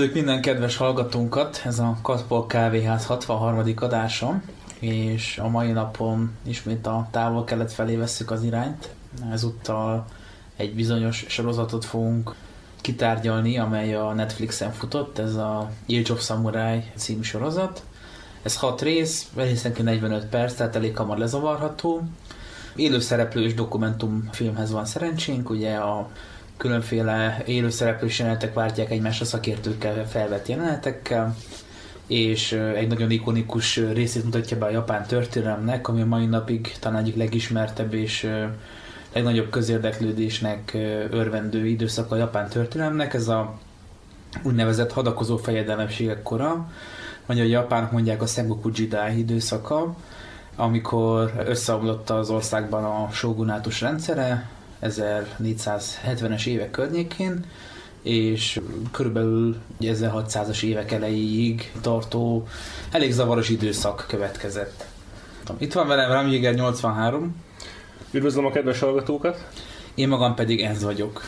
Üdvözlök minden kedves hallgatónkat, ez a Katpol Kávéház 63. adása, és a mai napon ismét a távol-kelet felé vesszük az irányt. Ezúttal egy bizonyos sorozatot fogunk kitárgyalni, amely a Netflixen futott, ez a Age of Samurai című sorozat. Ez hat rész, részenként 45 perc, tehát elég hamar lezavarható. Élőszereplős dokumentumfilmhez van szerencsénk, ugye a különféle élőszereplős jelenetek váltják egymásra szakértőkkel felvett jelenetekkel, és egy nagyon ikonikus részét mutatja be a japán történelemnek, ami a mai napig talán egyik legismertebb és legnagyobb közérdeklődésnek örvendő időszak a japán történelemnek, ez a úgynevezett hadakozó fejedelemségek kora, vagy a japánok mondják a Sengoku Jidai időszaka, amikor összeomlott az országban a shogunátus rendszere, 1470-es évek környékén, és körülbelül 1600-as évek elejéig tartó elég zavaros időszak következett. Itt van velem Ramjéger 83. Üdvözlöm a kedves hallgatókat! Én magam pedig ez vagyok.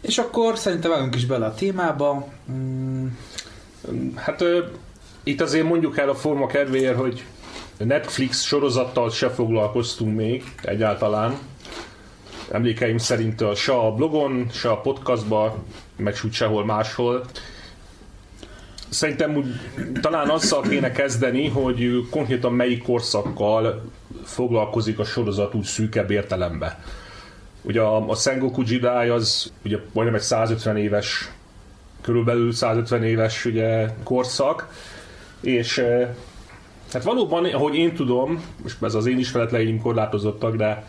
És akkor szerintem vágunk is bele a témába. Mm. Hát itt azért mondjuk el a forma kedvéért, hogy Netflix sorozattal se foglalkoztunk még egyáltalán emlékeim szerint se a blogon, se a podcastban, meg úgy sehol máshol. Szerintem úgy, talán azzal kéne kezdeni, hogy konkrétan melyik korszakkal foglalkozik a sorozat úgy szűkebb értelembe. Ugye a, a Sengoku Jidai az ugye majdnem egy 150 éves, körülbelül 150 éves ugye, korszak, és hát valóban, ahogy én tudom, most ez az én ismeretleim korlátozottak, de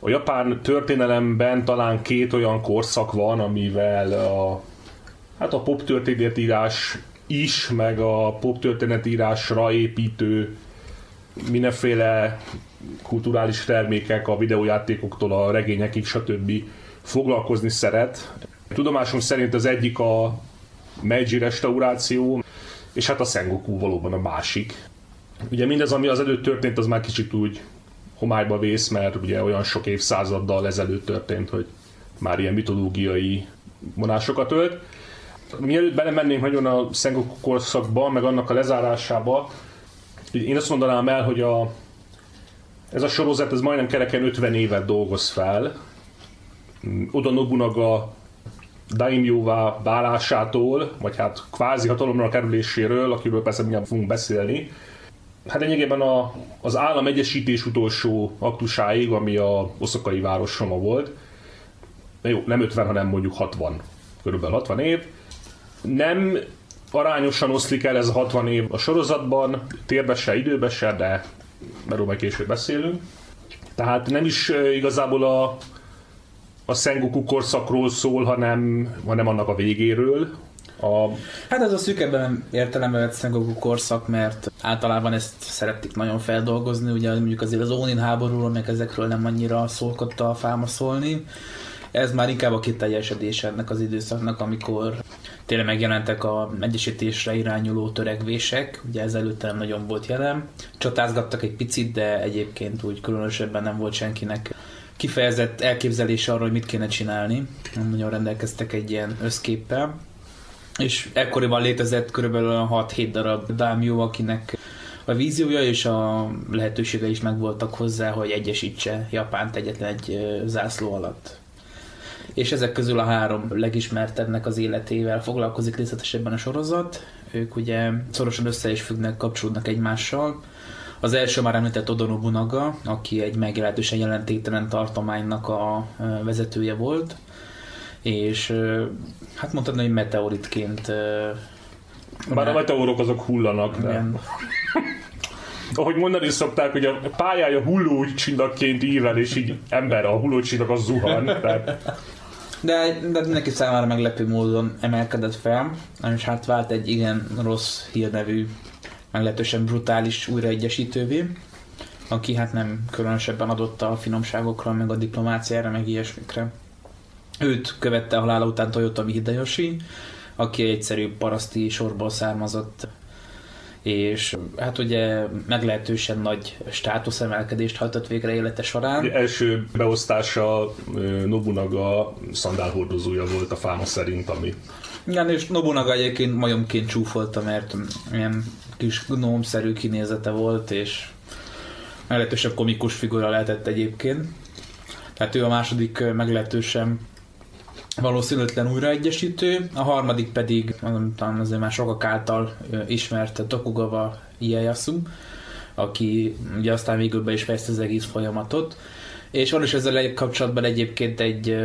a japán történelemben talán két olyan korszak van, amivel a, hát a pop történetírás is, meg a pop történetírásra építő mindenféle kulturális termékek, a videójátékoktól a regényekig, stb. foglalkozni szeret. Tudomásunk szerint az egyik a Meiji restauráció, és hát a Sengoku valóban a másik. Ugye mindez, ami az előtt történt, az már kicsit úgy homályba vész, mert ugye olyan sok évszázaddal ezelőtt történt, hogy már ilyen mitológiai vonásokat ölt. Mielőtt belemennénk nagyon a Sengoku korszakba, meg annak a lezárásába, én azt mondanám el, hogy a, ez a sorozat ez majdnem kereken 50 évet dolgoz fel. Oda Nobunaga daimjóvá válásától, vagy hát kvázi hatalomra kerüléséről, akiről persze mindjárt fogunk beszélni, hát lényegében a, az állam egyesítés utolsó aktusáig, ami a oszakai városoma volt, jó, nem 50, hanem mondjuk 60, körülbelül 60 év, nem arányosan oszlik el ez a 60 év a sorozatban, térbe se, időbe se, de erről majd később beszélünk. Tehát nem is igazából a, a Sengoku korszakról szól, hanem, hanem annak a végéről, a... Hát ez a szűkebben értelemben vett Sengoku korszak, mert általában ezt szerették nagyon feldolgozni, ugye mondjuk azért az Onin háborúról, meg ezekről nem annyira szólkodta a fáma szólni. Ez már inkább a kiteljesedés ennek az időszaknak, amikor tényleg megjelentek a egyesítésre irányuló törekvések, ugye ez előtte nem nagyon volt jelen. Csatázgattak egy picit, de egyébként úgy különösebben nem volt senkinek kifejezett elképzelése arról, hogy mit kéne csinálni. Nem nagyon rendelkeztek egy ilyen összképpel és ekkoriban létezett körülbelül 6-7 darab dámjó, akinek a víziója és a lehetősége is megvoltak hozzá, hogy egyesítse Japánt egyetlen egy zászló alatt. És ezek közül a három legismertebbnek az életével foglalkozik részletesebben a sorozat. Ők ugye szorosan össze is függnek, kapcsolódnak egymással. Az első már említett Oda Nobunaga, aki egy meglehetősen jelentéktelen tartománynak a vezetője volt, és hát mondhatni, hogy meteoritként bár a meteorok azok hullanak, de... Igen. Ahogy mondani szokták, hogy a pályája hullócsillagként ível, és így ember a hullócsillag az zuhan. Tehát... De, de neki számára meglepő módon emelkedett fel, és hát vált egy igen rossz hírnevű, meglehetősen brutális újraegyesítővé, aki hát nem különösebben adott a finomságokra, meg a diplomáciára, meg ilyesmikre. Őt követte a halála után Toyota Hideyoshi, aki egyszerű paraszti sorból származott, és hát ugye meglehetősen nagy státuszemelkedést hajtott végre élete során. Első beosztása Nobunaga szandálhordozója volt a fáma szerint, ami igen, és Nobunaga egyébként majomként csúfolta, mert ilyen kis gnómszerű kinézete volt, és meglehetősen komikus figura lehetett egyébként. Tehát ő a második meglehetősen valószínűtlen újraegyesítő, a harmadik pedig talán azért már sokak által ismert Tokugawa Ieyasu, aki ugye aztán végül be is fejezte az egész folyamatot. És van is ezzel kapcsolatban egyébként egy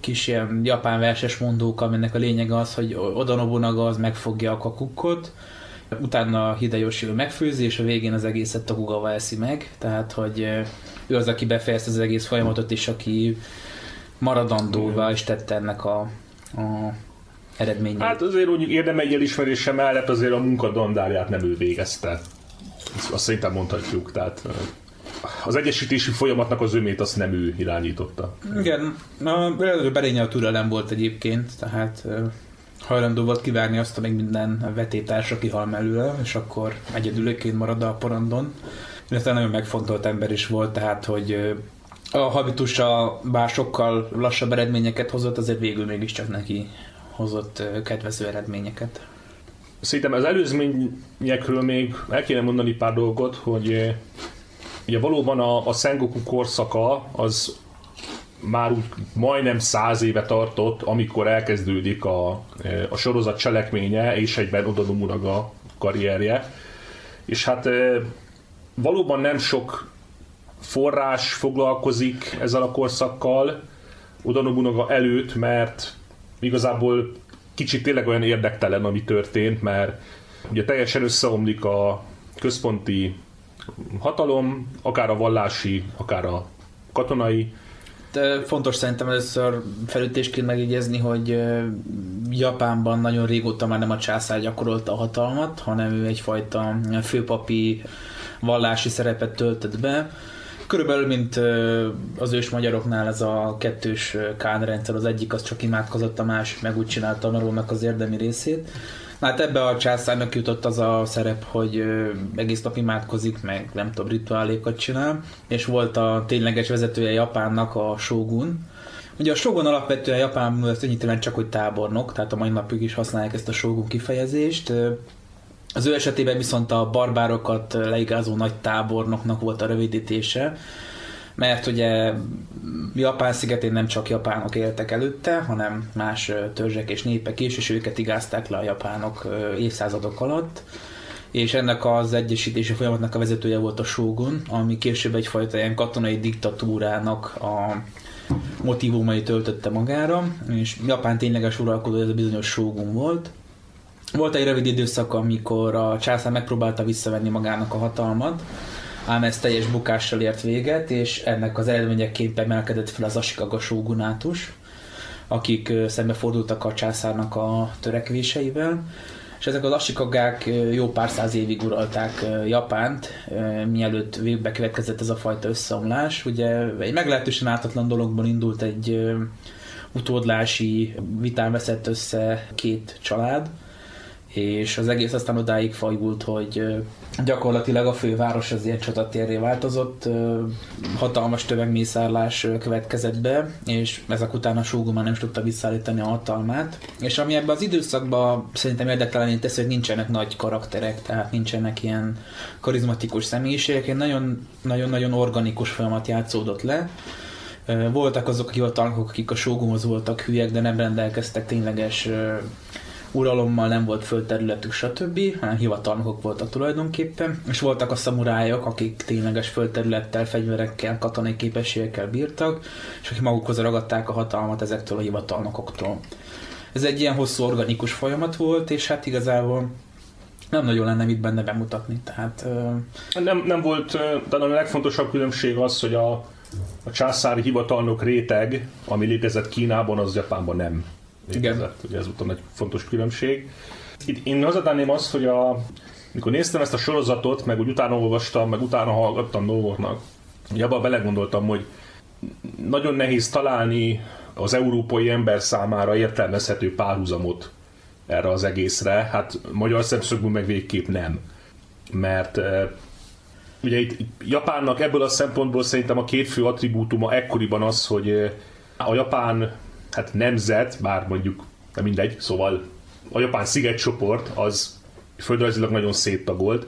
kis ilyen japán verses mondók, aminek a lényeg az, hogy Oda Nobunaga az megfogja a kakukkot, utána Hideyoshi megfőzi, és a végén az egészet Tokugawa eszi meg, tehát hogy ő az, aki befejezte az egész folyamatot, és aki maradandóvá is tette ennek a, a eredményét. Hát azért úgy érdemei elismerése mellett azért a munkadandárját nem ő végezte. Azt szerintem mondhatjuk, tehát az egyesítési folyamatnak az ömét azt nem ő irányította. Igen, a berénye a türelem volt egyébként, tehát hajlandó volt kivárni azt, amíg minden vetétársa kihal mellőle, és akkor egyedülőként marad a porondon. Illetve nagyon megfontolt ember is volt, tehát hogy a habitusa bár sokkal lassabb eredményeket hozott, azért végül mégiscsak neki hozott kedvező eredményeket. Szerintem az előzményekről még el kéne mondani pár dolgot, hogy ugye valóban a, a Sengoku korszaka az már úgy majdnem száz éve tartott, amikor elkezdődik a, a sorozat cselekménye, és egyben Oda karrierje. És hát valóban nem sok forrás foglalkozik ezzel a korszakkal Oda Nobunaga előtt, mert igazából kicsit tényleg olyan érdektelen, ami történt, mert ugye teljesen összeomlik a központi hatalom, akár a vallási, akár a katonai. Fontos szerintem először felütésként megjegyezni, hogy Japánban nagyon régóta már nem a császár gyakorolta a hatalmat, hanem ő egyfajta főpapi vallási szerepet töltött be. Körülbelül, mint az ős magyaroknál ez a kettős kánrendszer, az egyik az csak imádkozott, a másik meg úgy csinálta a az érdemi részét. Hát ebbe a császárnak jutott az a szerep, hogy egész nap imádkozik, meg nem tudom, rituálékat csinál, és volt a tényleges vezetője Japánnak a Shogun, Ugye a Shogun alapvetően Japánban az csak hogy tábornok, tehát a mai napig is használják ezt a Shogun kifejezést. Az ő esetében viszont a barbárokat leigázó nagy tábornoknak volt a rövidítése, mert ugye Japán szigetén nem csak japánok éltek előtte, hanem más törzsek és népek is, és őket igázták le a japánok évszázadok alatt és ennek az egyesítési folyamatnak a vezetője volt a Shogun, ami később egyfajta ilyen katonai diktatúrának a motivumai töltötte magára, és Japán tényleges uralkodó ez a bizonyos Shogun volt. Volt egy rövid időszak, amikor a császár megpróbálta visszavenni magának a hatalmat, ám ez teljes bukással ért véget, és ennek az eredményeként emelkedett fel az Ashikaga sógunátus, akik szembefordultak a császárnak a törekvéseivel, és ezek az Ashikagák jó pár száz évig uralták Japánt, mielőtt végbe következett ez a fajta összeomlás. Ugye egy meglehetősen ártatlan dologban indult egy utódlási vitán veszett össze két család, és az egész aztán odáig fajult, hogy gyakorlatilag a főváros az ilyen csatatérré változott, hatalmas tömegmészárlás következett be, és ezek után a Shogun már nem is tudta visszaállítani a hatalmát. És ami ebben az időszakban szerintem érdektelen teszi, hogy nincsenek nagy karakterek, tehát nincsenek ilyen karizmatikus személyiségek, nagyon-nagyon organikus folyamat játszódott le. Voltak azok a hivatalnokok, akik a Shogunhoz voltak hülyek, de nem rendelkeztek tényleges uralommal nem volt földterületük, stb., hanem hivatalnokok voltak tulajdonképpen, és voltak a szamurájok, akik tényleges földterülettel, fegyverekkel, katonai képességekkel bírtak, és akik magukhoz ragadták a hatalmat ezektől a hivatalnokoktól. Ez egy ilyen hosszú organikus folyamat volt, és hát igazából nem nagyon lenne mit benne bemutatni. Tehát, uh... nem, nem volt, de a legfontosabb különbség az, hogy a, a császári hivatalnok réteg, ami létezett Kínában, az Japánban nem Igen. Ugye ez volt egy fontos különbség. Itt én hozzátenném azt, hogy a, mikor néztem ezt a sorozatot, meg úgy utána olvastam, meg utána hallgattam dolgoknak, hogy abban belegondoltam, hogy nagyon nehéz találni az európai ember számára értelmezhető párhuzamot erre az egészre. Hát magyar szemszögből meg végképp nem. Mert ugye itt Japánnak ebből a szempontból szerintem a két fő attribútuma ekkoriban az, hogy a japán hát nemzet, bár mondjuk nem mindegy, szóval a japán szigetcsoport az földrajzilag nagyon széttagolt,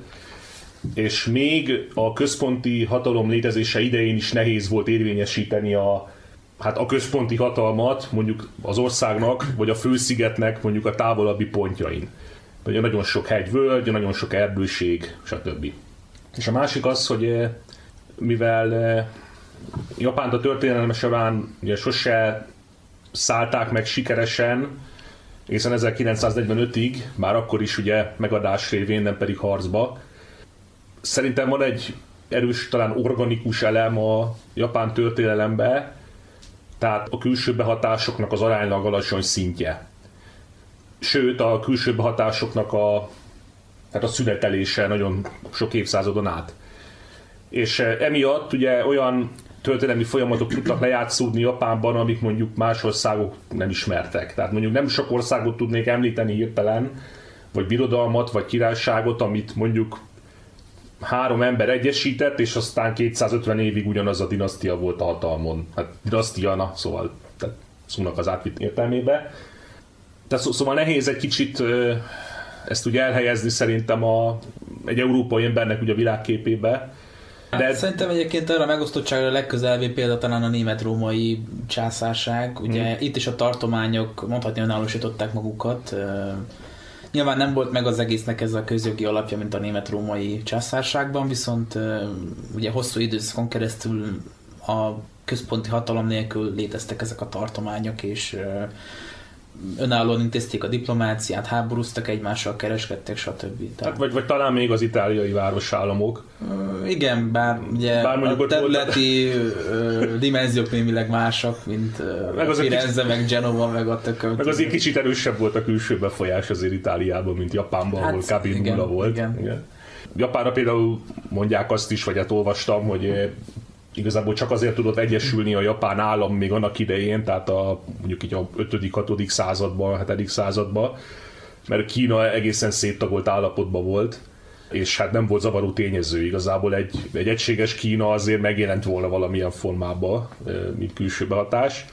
és még a központi hatalom létezése idején is nehéz volt érvényesíteni a, hát a központi hatalmat mondjuk az országnak, vagy a főszigetnek mondjuk a távolabbi pontjain. Ugye nagyon sok hegyvölgy, nagyon sok erdőség, stb. És a másik az, hogy eh, mivel eh, Japánt a történelme során ugye sose szállták meg sikeresen, egészen 1945-ig, már akkor is ugye megadás révén, nem pedig harcba. Szerintem van egy erős, talán organikus elem a japán történelembe, tehát a külső behatásoknak az aránylag alacsony szintje. Sőt, a külső behatásoknak a, tehát a szünetelése nagyon sok évszázadon át. És eh, emiatt ugye olyan történelmi folyamatok tudtak lejátszódni Japánban, amik mondjuk más országok nem ismertek. Tehát mondjuk nem sok országot tudnék említeni hirtelen, vagy birodalmat, vagy királyságot, amit mondjuk három ember egyesített, és aztán 250 évig ugyanaz a dinasztia volt a hatalmon. Hát dinasztia, na, szóval tehát szónak az átvitt értelmébe. Tehát szó, szóval nehéz egy kicsit ezt ugye elhelyezni szerintem a, egy európai embernek ugye a világképébe, de hát Szerintem egyébként erre a megosztottságra legközelebbi példa talán a német-római császárság. Ugye hmm. itt is a tartományok mondhatni önállósították magukat. Nyilván nem volt meg az egésznek ez a közjogi alapja, mint a német-római császárságban, viszont ugye hosszú időszakon keresztül a központi hatalom nélkül léteztek ezek a tartományok, és önállóan intézték a diplomáciát, háborúztak egymással, kereskedtek, stb. Tehát... Hát, vagy, vagy talán még az itáliai városállamok. Igen, bár ugye bár a területi volt... dimenziók némileg másak, mint meg az Firenze, kicsit... meg Genova, meg a tököm. Meg azért kicsit erősebb volt a külső befolyás azért Itáliában, mint Japánban, hát, ahol nulla volt. Igen. igen. Japánra például mondják azt is, vagy hát olvastam, hogy igazából csak azért tudott egyesülni a japán állam még annak idején, tehát a, mondjuk így a 5.-6. században, 7. században, mert Kína egészen széttagolt állapotban volt, és hát nem volt zavaró tényező. Igazából egy, egy egységes Kína azért megjelent volna valamilyen formában, mint külső behatás.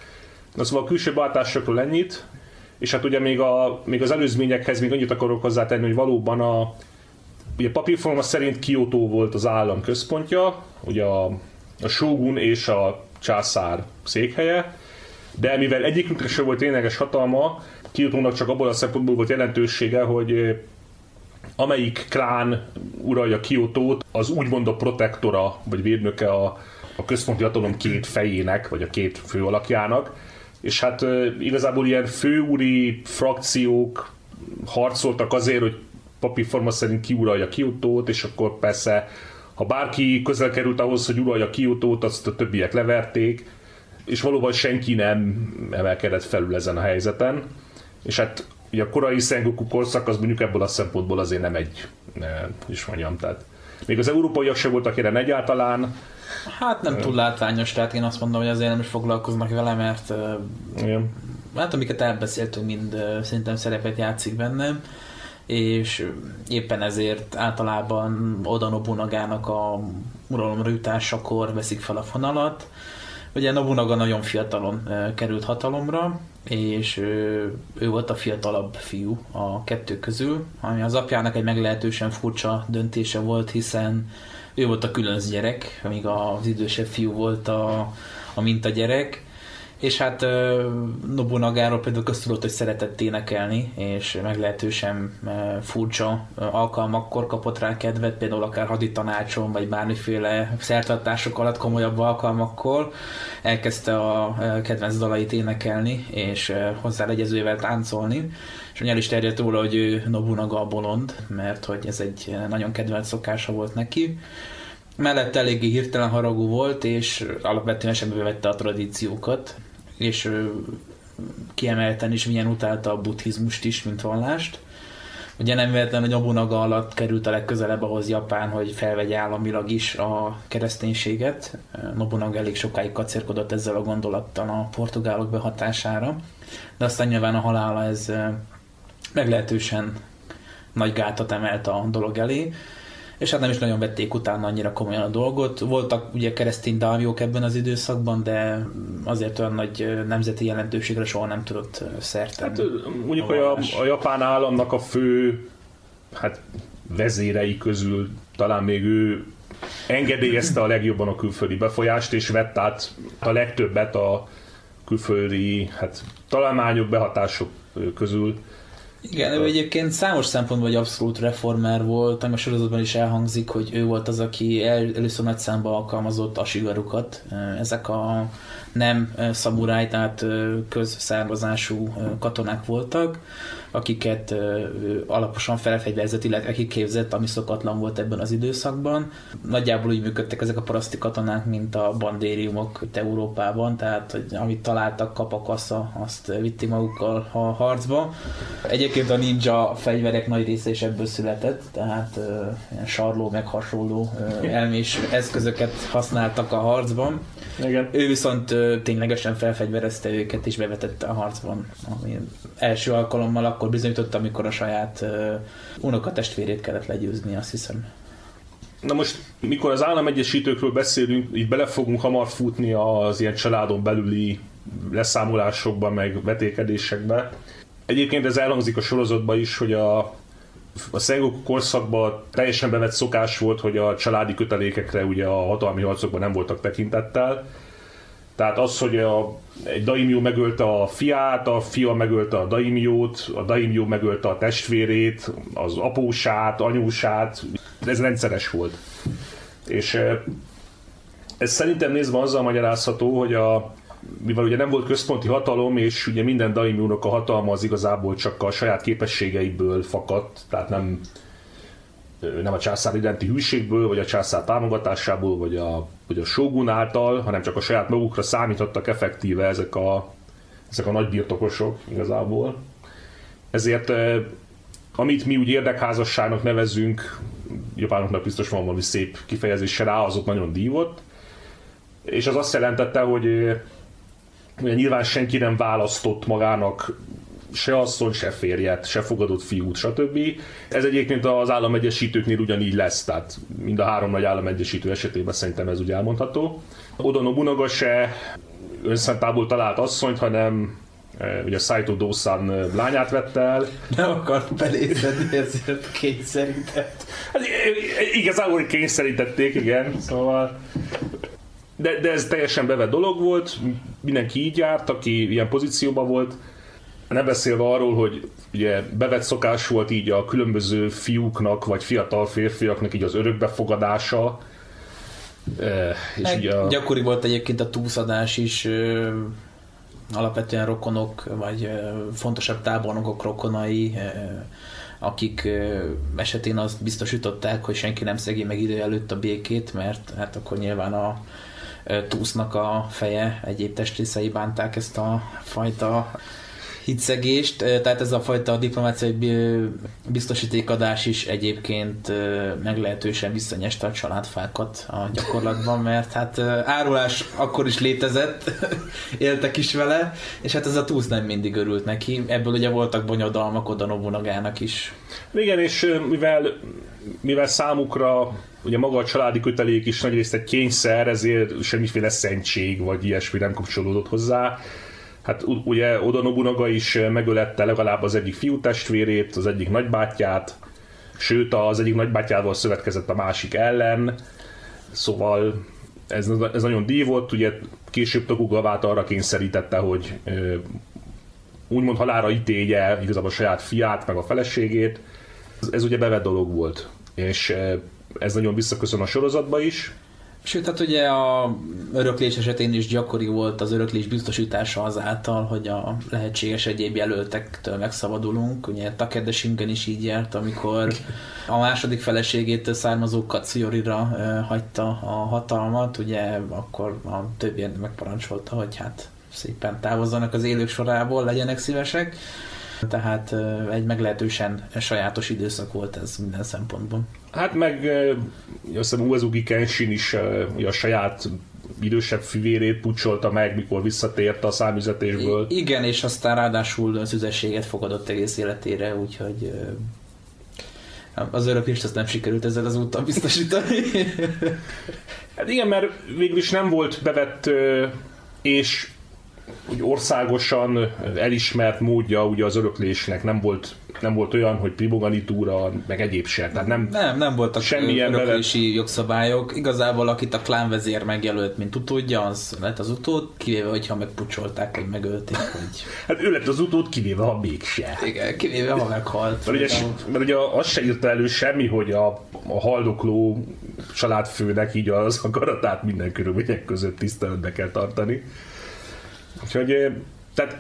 Na szóval a külső behatásokról ennyit, és hát ugye még, a, még az előzményekhez még annyit akarok hozzátenni, hogy valóban a, ugye papírforma szerint Kyoto volt az állam központja, ugye a a shogun és a császár székhelye, de mivel egyikünkre sem volt tényleges hatalma, Kiotónak csak abból a szempontból volt jelentősége, hogy amelyik klán uralja Kiotót, az úgymond a protektora, vagy védnöke a, a központi hatalom két fejének, vagy a két fő alakjának. És hát igazából ilyen főúri frakciók harcoltak azért, hogy papírforma szerint kiuralja Kiotót, és akkor persze ha bárki közel került ahhoz, hogy uralja Kiotót, azt a többiek leverték, és valóban senki nem emelkedett felül ezen a helyzeten. És hát ugye a korai Sengoku korszak az mondjuk ebből a szempontból azért nem egy, ne, is mondjam, tehát még az európaiak se voltak jelen egyáltalán. Hát nem túl látványos, tehát én azt mondom, hogy azért nem is foglalkoznak vele, mert Igen. hát amiket elbeszéltünk, mind szerintem szerepet játszik bennem és éppen ezért általában Oda Nobunagának a uralomra jutásakor veszik fel a fonalat. Ugye Nobunaga nagyon fiatalon került hatalomra, és ő, ő volt a fiatalabb fiú a kettő közül, ami az apjának egy meglehetősen furcsa döntése volt, hiszen ő volt a különc gyerek, míg az idősebb fiú volt a, a mintagyerek, és hát Nobunagáról például köztudott, hogy szeretett énekelni, és meglehetősen furcsa alkalmakkor kapott rá kedvet, például akár haditanácson, vagy bármiféle szertartások alatt komolyabb alkalmakkor. Elkezdte a kedvenc dalait énekelni, és hozzá legyezővel táncolni, és el is terjedt róla, hogy ő Nobunaga a bolond, mert hogy ez egy nagyon kedvelt szokása volt neki. Mellett eléggé hirtelen haragú volt, és alapvetően sem vette a tradíciókat, és kiemelten is milyen utálta a buddhizmust is, mint vallást. Ugye nem véletlen, hogy Nobunaga alatt került a legközelebb ahhoz Japán, hogy felvegye államilag is a kereszténységet. Nobunaga elég sokáig kacérkodott ezzel a gondolattal a portugálok behatására, de aztán nyilván a halála ez meglehetősen nagy gátat emelt a dolog elé, és hát nem is nagyon vették utána annyira komolyan a dolgot. Voltak ugye keresztény dáviók ebben az időszakban, de azért olyan nagy nemzeti jelentőségre soha nem tudott szert Hát mondjuk a, a japán államnak a fő hát vezérei közül talán még ő engedélyezte a legjobban a külföldi befolyást, és vett át a legtöbbet a külföldi hát, találmányok, behatások közül. Igen, ő egyébként számos szempontból egy abszolút reformer volt, ami a sorozatban is elhangzik, hogy ő volt az, aki el, először nagy számba alkalmazott a sigarukat. Ezek a nem szamuráj, tehát közszármazású katonák voltak, akiket alaposan felfegyverzett, illetve kiképzett, ami szokatlan volt ebben az időszakban. Nagyjából úgy működtek ezek a paraszti katonák, mint a bandériumok itt Európában, tehát hogy amit találtak kapakassa, azt vitti magukkal a harcba. Egyébként a ninja fegyverek nagy része is ebből született, tehát ilyen sarló meg hasonló elmés eszközöket használtak a harcban. Igen. Ő viszont ténylegesen felfegyverezte őket és bevetette a harcban, ami első alkalommal akkor bizonyított, amikor a saját unokatestvérét kellett legyőzni, azt hiszem. Na most, mikor az államegyesítőkről beszélünk, így bele fogunk hamar futni az ilyen családon belüli leszámolásokba, meg vetékedésekbe. Egyébként ez elhangzik a sorozatban is, hogy a, a Sengoku korszakban teljesen bevett szokás volt, hogy a családi kötelékekre ugye a hatalmi harcokban nem voltak tekintettel, tehát az, hogy a, egy daimyo megölte a fiát, a fia megölte a daimjót, a daimyo megölte a testvérét, az apósát, anyósát, ez rendszeres volt. És ez szerintem nézve azzal magyarázható, hogy a, mivel ugye nem volt központi hatalom, és ugye minden daimjónak a hatalma az igazából csak a saját képességeiből fakadt, tehát nem, nem a császár iránti hűségből, vagy a császár támogatásából, vagy a hogy a Shogun által, hanem csak a saját magukra számítottak effektíve ezek a, ezek a nagy birtokosok igazából. Ezért amit mi úgy érdekházasságnak nevezünk, japánoknak biztos van valami szép kifejezése rá, az ott nagyon dívott. És az azt jelentette, hogy, hogy nyilván senki nem választott magának se asszony, se férjet, se fogadott fiút, stb. Ez egyébként az államegyesítőknél ugyanígy lesz, tehát mind a három nagy államegyesítő esetében szerintem ez úgy elmondható. Oda Nobunaga se önszentából talált asszonyt, hanem e, ugye Saito Dawson e, lányát vette el. Nem akart belészedni, ezért kényszerített. Hát, igazából kényszerítették, igen, szóval de, de ez teljesen bevett dolog volt, mindenki így járt, aki ilyen pozícióban volt, nem beszélve arról, hogy ugye bevett szokás volt így a különböző fiúknak, vagy fiatal férfiaknak így az örökbefogadása. És ugye a... Gyakori volt egyébként a túszadás is, alapvetően rokonok, vagy fontosabb tábornokok rokonai, akik esetén azt biztosították, hogy senki nem szegi meg idő előtt a békét, mert hát akkor nyilván a túsznak a feje, egyéb testrészei bánták ezt a fajta hitszegést, tehát ez a fajta diplomáciai biztosítékadás is egyébként meglehetősen visszanyeste a családfákat a gyakorlatban, mert hát árulás akkor is létezett, éltek is vele, és hát ez a túsz nem mindig örült neki. Ebből ugye voltak bonyodalmak oda Nobunagának is. Igen, és mivel, mivel számukra ugye maga a családi kötelék is nagyrészt egy kényszer, ezért semmiféle szentség vagy ilyesmi nem kapcsolódott hozzá Hát ugye Oda Nobunaga is megölette legalább az egyik fiú testvérét, az egyik nagybátyját, sőt az egyik nagybátyával szövetkezett a másik ellen, szóval ez, ez nagyon dívott, ugye később Tokugavát arra kényszerítette, hogy úgymond halára ítélje igazából a saját fiát, meg a feleségét. Ez, ez ugye bevett dolog volt, és ez nagyon visszaköszön a sorozatba is, Sőt, hát ugye a öröklés esetén is gyakori volt az öröklés biztosítása azáltal, hogy a lehetséges egyéb jelöltektől megszabadulunk. Ugye Takeda is így járt, amikor a második feleségétől származó Katsuyorira hagyta a hatalmat, ugye akkor a többi megparancsolta, hogy hát szépen távozzanak az élők sorából, legyenek szívesek. Tehát egy meglehetősen sajátos időszak volt ez minden szempontból. Hát meg azt hiszem Uezugi Kenshin is a saját idősebb fivérét pucsolta meg, mikor visszatért a számüzetésből. I- igen, és aztán ráadásul szüzességet fogadott egész életére, úgyhogy az öröklést azt nem sikerült ezzel az úttal biztosítani. hát igen, mert végül is nem volt bevett és úgy országosan elismert módja ugye az öröklésnek nem volt nem volt olyan, hogy primoganitúra, meg egyéb se. Tehát nem, nem, nem voltak semmilyen öröklési belet... jogszabályok. Igazából akit a klánvezér megjelölt, mint utódja, az lett az utód, kivéve, hogyha megpucsolták, vagy megölték. Hogy... Hát ő lett az utód, kivéve, ha mégse. Igen, kivéve, ha meghalt. Mert ugye, mert ugye azt se írta elő semmi, hogy a, a haldokló családfőnek így az akaratát minden körülmények között tiszteletbe kell tartani. Úgyhogy tehát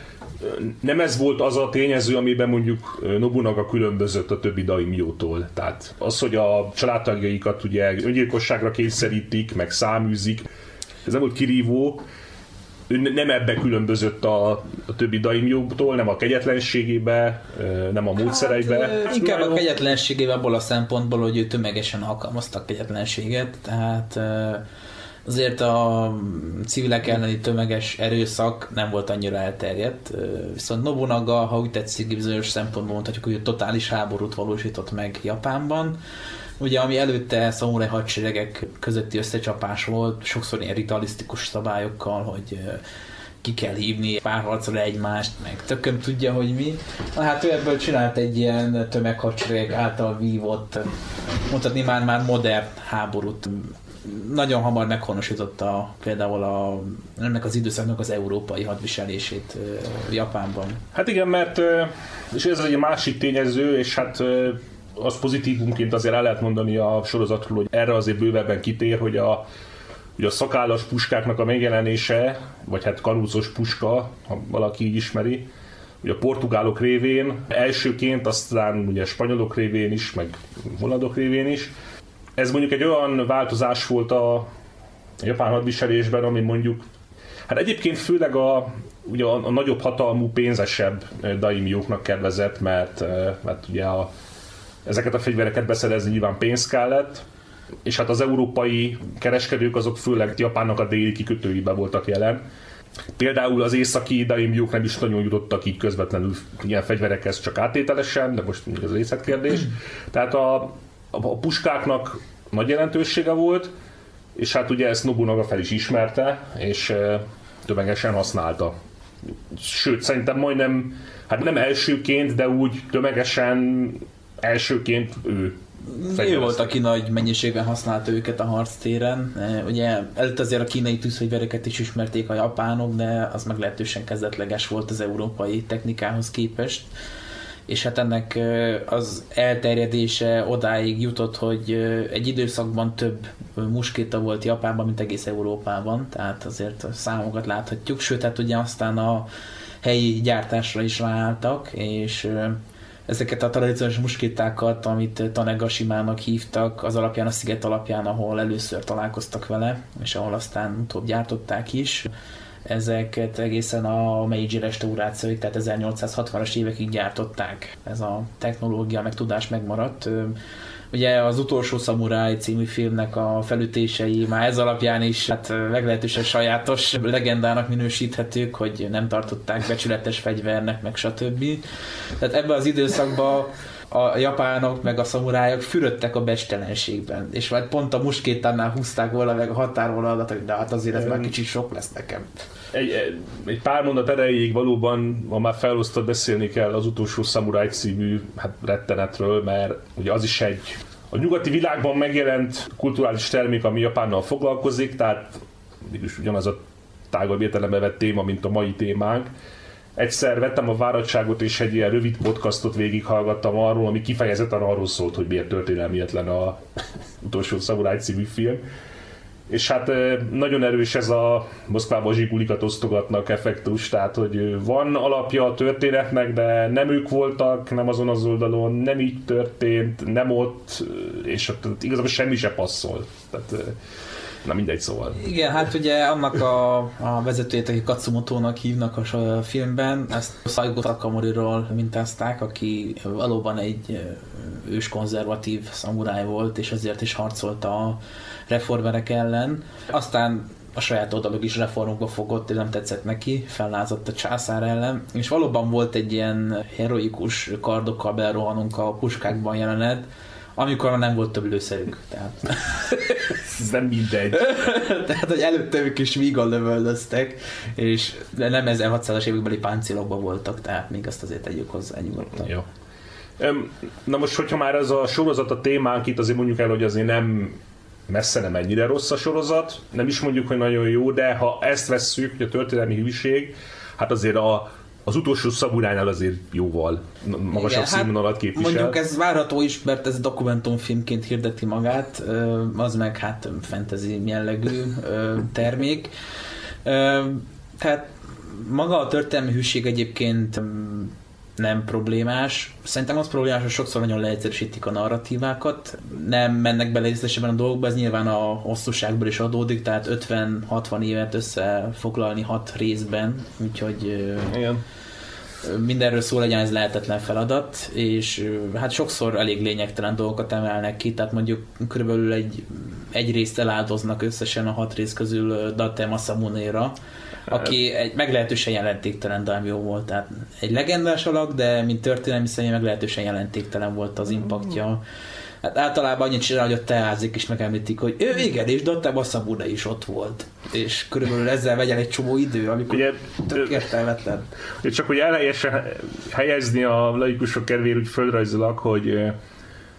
nem ez volt az a tényező, amiben mondjuk Nobunaga különbözött a többi daimjótól. Tehát az, hogy a családtagjaikat ugye öngyilkosságra kényszerítik, meg száműzik, ez nem volt kirívó, ő nem ebbe különbözött a, a többi daimjótól, nem a kegyetlenségébe, nem a módszereibe. Hát, hát inkább a kegyetlenségébe abból a szempontból, hogy ő tömegesen alkalmazta a kegyetlenséget, tehát azért a civilek elleni tömeges erőszak nem volt annyira elterjedt, viszont Nobunaga, ha úgy tetszik, bizonyos szempontból mondhatjuk, hogy totális háborút valósított meg Japánban, Ugye, ami előtte szamurai hadseregek közötti összecsapás volt, sokszor ilyen ritualisztikus szabályokkal, hogy ki kell hívni párharcra egymást, meg tököm tudja, hogy mi. Na hát ő ebből csinált egy ilyen tömeghadsereg által vívott, mondhatni már, már modern háborút nagyon hamar meghonosította például a, ennek az időszaknak az európai hadviselését Japánban. Hát igen, mert és ez egy másik tényező, és hát az pozitívumként azért el lehet mondani a sorozatról, hogy erre azért bővebben kitér, hogy a, hogy a szakállas puskáknak a megjelenése, vagy hát kanúcos puska, ha valaki így ismeri, ugye a portugálok révén elsőként, aztán ugye a spanyolok révén is, meg hollandok révén is, ez mondjuk egy olyan változás volt a japán hadviselésben, ami mondjuk, hát egyébként főleg a, ugye a, a nagyobb hatalmú, pénzesebb daimjóknak kedvezett, mert, mert ugye a, ezeket a fegyvereket beszerezni nyilván pénz kellett, és hát az európai kereskedők azok főleg Japánnak a déli kikötőibe voltak jelen. Például az északi daimjók nem is nagyon jutottak így közvetlenül ilyen fegyverekhez, csak áttételesen, de most ez részletkérdés. Tehát a, a puskáknak nagy jelentősége volt, és hát ugye ezt Nobunaga fel is ismerte, és tömegesen használta. Sőt, szerintem majdnem, hát nem elsőként, de úgy tömegesen elsőként ő ő volt, aki nagy mennyiségben használta őket a harctéren. Ugye előtt azért a kínai tűzfegyvereket is ismerték a japánok, de az meglehetősen kezdetleges volt az európai technikához képest. És hát ennek az elterjedése odáig jutott, hogy egy időszakban több muskéta volt Japánban, mint egész Európában, tehát azért a számokat láthatjuk, sőt, hát ugye aztán a helyi gyártásra is ráálltak, és ezeket a tradíciós muskétákat, amit Tanegasimának hívtak, az alapján, a sziget alapján, ahol először találkoztak vele, és ahol aztán utóbb gyártották is ezeket egészen a Meiji restaurációig, tehát 1860-as évekig gyártották. Ez a technológia, meg tudás megmaradt. Ugye az utolsó szamuráj című filmnek a felütései már ez alapján is hát meglehetősen sajátos legendának minősíthetők, hogy nem tartották becsületes fegyvernek, meg stb. Tehát ebben az időszakban a japánok meg a szamurájok fürödtek a bestelenségben, és vagy pont a muskétánál húzták volna meg a határvonalat, hogy de hát azért ez már kicsit sok lesz nekem. Egy, egy pár mondat erejéig valóban, ma már felosztott beszélni kell az utolsó szamuráj című hát, rettenetről, mert ugye az is egy a nyugati világban megjelent kulturális termék, ami Japánnal foglalkozik, tehát mégis ugyanaz a tágabb értelembe vett téma, mint a mai témánk, egyszer vettem a váradtságot és egy ilyen rövid podcastot végighallgattam arról, ami kifejezetten arról szólt, hogy miért történelmietlen a utolsó szamuráj című film. És hát nagyon erős ez a Moszkvában zsigulikat osztogatnak effektus, tehát hogy van alapja a történetnek, de nem ők voltak, nem azon az oldalon, nem így történt, nem ott, és ott igazából semmi se passzol. Tehát Na mindegy, szóval. Igen, hát ugye annak a, a vezetőjét, aki Katsumoto-nak hívnak a filmben, ezt Saigo Takamori-ról mintázták, aki valóban egy őskonzervatív szamuráj volt, és ezért is harcolt a reformerek ellen. Aztán a saját oldaluk is reformokba fogott, és nem tetszett neki, fellázott a császár ellen, és valóban volt egy ilyen heroikus kardokkal berohanunk a puskákban jelenet, amikor nem volt több lőszerük. Tehát... Ez nem mindegy. Tehát, hogy előtte ők is vígan lövöldöztek, és nem 1600-as évekbeli páncélokban voltak, tehát még azt azért tegyük hozzá nyugodtan. Jó. Na most, hogyha már ez a sorozat a témánk, itt azért mondjuk el, hogy azért nem messze nem ennyire rossz a sorozat, nem is mondjuk, hogy nagyon jó, de ha ezt vesszük, hogy a történelmi hűség, hát azért a, az utolsó szaburánál azért jóval magasabb Igen, színvonalat hát képvisel. Mondjuk ez várható is, mert ez dokumentumfilmként hirdeti magát, az meg hát fantasy jellegű termék. Tehát maga a történelmi hűség egyébként nem problémás. Szerintem az problémás, hogy sokszor nagyon leegyszerűsítik a narratívákat, nem mennek bele részletesen a dolgokba, ez nyilván a hosszúságból is adódik, tehát 50-60 évet összefoglalni hat részben, úgyhogy Igen. mindenről szó legyen, ez lehetetlen feladat, és hát sokszor elég lényegtelen dolgokat emelnek ki, tehát mondjuk körülbelül egy, egy részt eláldoznak összesen a hat rész közül Date Masamunéra, aki egy meglehetősen jelentéktelen Daimyo volt. Tehát egy legendás alak, de mint történelmi személy meglehetősen jelentéktelen volt az impaktja. Hát általában annyit csinál, hogy a teázik is megemlítik, hogy ő igen, és Dante Masamune is ott volt. És körülbelül ezzel vegyen egy csomó idő, amikor ugye, tök értelmetlen. Ugye csak hogy elhelyesen helyezni a laikusok kedvéért úgy földrajzilag, hogy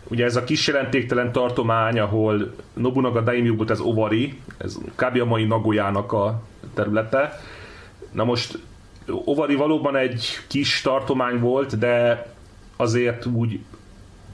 ugye ez a kis jelentéktelen tartomány, ahol Nobunaga Daimyo volt ez Ovari, ez kb. a mai Nagoyának a területe. Na most Ovari valóban egy kis tartomány volt, de azért úgy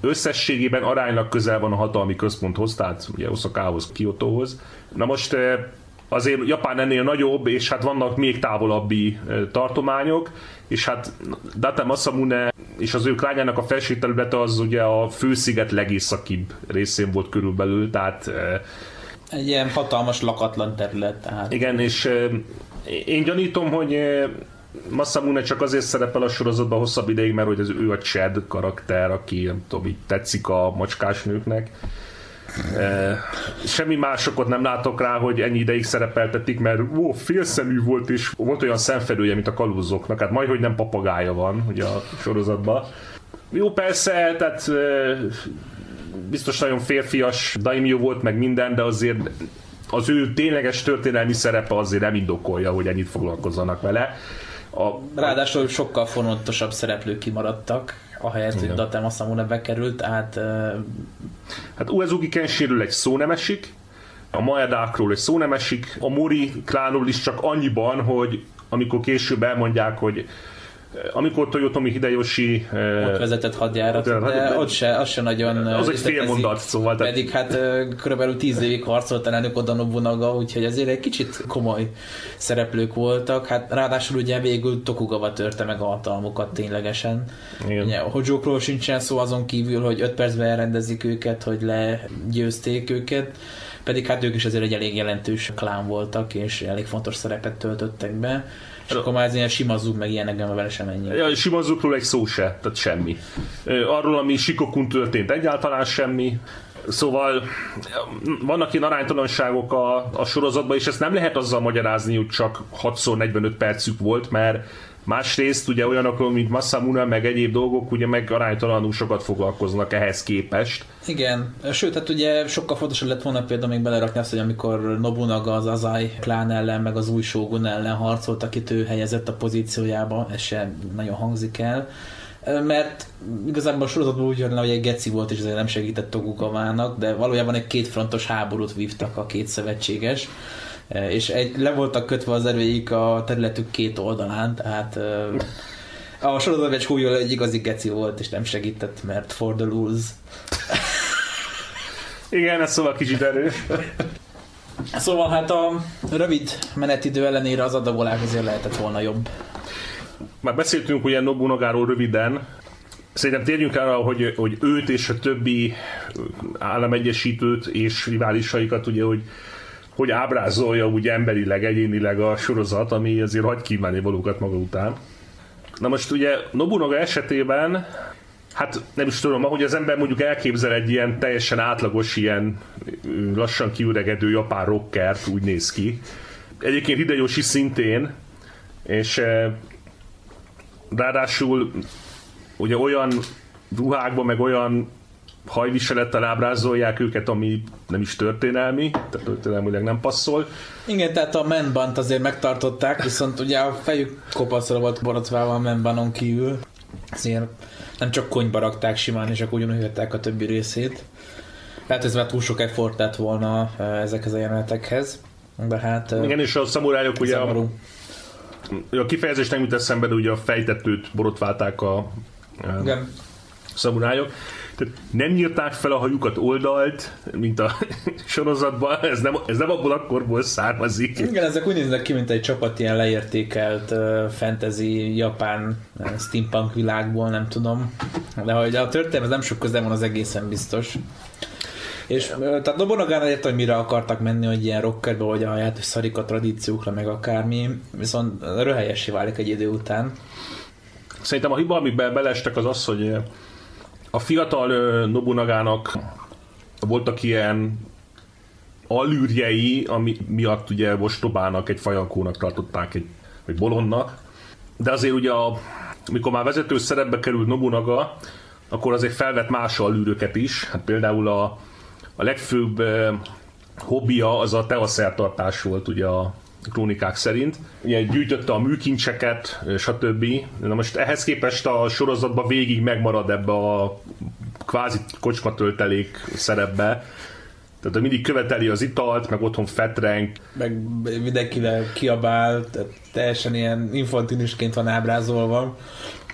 összességében aránylag közel van a hatalmi központhoz, tehát ugye Oszakához, Kiotóhoz. Na most eh, azért Japán ennél nagyobb, és hát vannak még távolabbi eh, tartományok, és hát Date Masamune és az ő klányának a felső területe az ugye a fősziget legészakibb részén volt körülbelül, tehát eh, egy ilyen hatalmas lakatlan terület. Tehát. Igen, és én gyanítom, hogy Masamune csak azért szerepel a sorozatban hosszabb ideig, mert hogy az ő a Chad karakter, aki nem tudom, így tetszik a macskás nőknek. Semmi másokot nem látok rá, hogy ennyi ideig szerepeltetik, mert ó, félszemű volt, és volt olyan szemfedője, mint a kalózoknak, hát majd, hogy nem papagája van ugye a sorozatban. Jó, persze, tehát biztos nagyon férfias daimyo volt, meg minden, de azért az ő tényleges történelmi szerepe azért nem indokolja, hogy ennyit foglalkozzanak vele. A, Ráadásul sokkal fontosabb szereplők kimaradtak, ahelyett, hogy Date Masamune bekerült, tehát... Uh... Hát Uezugi Kenshiről egy szó nem esik, a Maedákról egy szó nem esik, a Mori klánról is csak annyiban, hogy amikor később elmondják, hogy amikor Toyotomi Hideyoshi ott vezetett hadjárat, de, de ott se, az se nagyon az egy fél mondat, szóval. Pedig hát körülbelül tíz évig harcolt ellenük Oda Nobunaga, úgyhogy azért egy kicsit komoly szereplők voltak. Hát ráadásul ugye végül Tokugawa törte meg a hatalmukat ténylegesen. Igen. Ugye, Hojókról sincsen szó azon kívül, hogy öt percben elrendezik őket, hogy legyőzték őket pedig hát ők is azért egy elég jelentős klán voltak, és elég fontos szerepet töltöttek be. És akkor már ez ilyen sima zug, meg ilyenek nem vele sem ennyi. Ja, sima zugról egy szó se, tehát semmi. Arról, ami Sikokun történt, egyáltalán semmi. Szóval vannak ilyen aránytalanságok a, a sorozatban, és ezt nem lehet azzal magyarázni, hogy csak 6x45 percük volt, mert Másrészt ugye olyanokról, mint Masamune, meg egyéb dolgok, ugye meg aránytalanul sokat foglalkoznak ehhez képest. Igen, sőt, hát ugye sokkal fontosabb lett volna például még belerakni azt, hogy amikor Nobunaga az Azai klán ellen, meg az új Shogun ellen harcolt, akit ő helyezett a pozíciójába, ez sem nagyon hangzik el. Mert igazából a sorozatban úgy jön hogy egy geci volt, és ezért nem segített Tokugavának, de valójában egy kétfrontos háborút vívtak a két szövetséges és egy, le voltak kötve az erőik a területük két oldalán, tehát a sorozatban egy húlyol egy igazi geci volt, és nem segített, mert for the lose. Igen, ez szóval kicsit erős. Szóval hát a rövid menetidő ellenére az adagolás azért lehetett volna jobb. Már beszéltünk ugye Nobunagáról röviden, Szerintem térjünk el, hogy, hogy őt és a többi államegyesítőt és riválisaikat, ugye, hogy hogy ábrázolja úgy emberileg, egyénileg a sorozat, ami azért hagy kívánni valókat maga után. Na most ugye Nobunaga esetében hát nem is tudom, ahogy az ember mondjuk elképzel egy ilyen teljesen átlagos, ilyen lassan kiüregedő japán rockert, úgy néz ki. egyébként Hideyoshi szintén, és ráadásul ugye olyan ruhákban, meg olyan hajviselettel ábrázolják őket, ami nem is történelmi, tehát történelmileg nem passzol. Igen, tehát a menbant azért megtartották, viszont ugye a fejük kopaszra volt borotválva a menbanon kívül, azért nem csak konyba rakták simán, és akkor ugyanúgy a többi részét. Hát ez már túl sok effort lett volna ezekhez a jelenetekhez. De hát... Igen, és a szamurájok ugye a, a kifejezés nem jut eszembe, de ugye a fejtetőt borotválták a, Igen. szamurájok. Tehát nem nyírták fel a hajukat oldalt, mint a sorozatban, ez nem, ez nem abból akkorból származik. Igen, ezek úgy néznek ki, mint egy csapat ilyen leértékelt uh, fantasy, japán uh, steampunk világból, nem tudom. De hogy a történet nem sok köze van, az egészen biztos. És tehát Nobonagán értem, hogy mire akartak menni, hogy ilyen rockerbe, vagy a játék szarik a tradíciókra, meg akármi, viszont röhelyessé válik egy idő után. Szerintem a hiba, amiben belestek, az az, hogy a fiatal Nobunagának voltak ilyen alűrjei, ami miatt ugye Vostobának egy fajankónak tartották, egy, vagy bolonnak. De azért ugye, a, amikor már vezető szerepbe került Nobunaga, akkor azért felvett más alűröket is. Hát például a, a legfőbb hobbija az a teaszertartás volt ugye a krónikák szerint. Ugye gyűjtötte a műkincseket, stb. Na most ehhez képest a sorozatban végig megmarad ebbe a kvázi kocsmatöltelék szerepbe. Tehát mindig követeli az italt, meg otthon fetreng. Meg mindenkivel kiabál, tehát teljesen ilyen infantilisként van ábrázolva,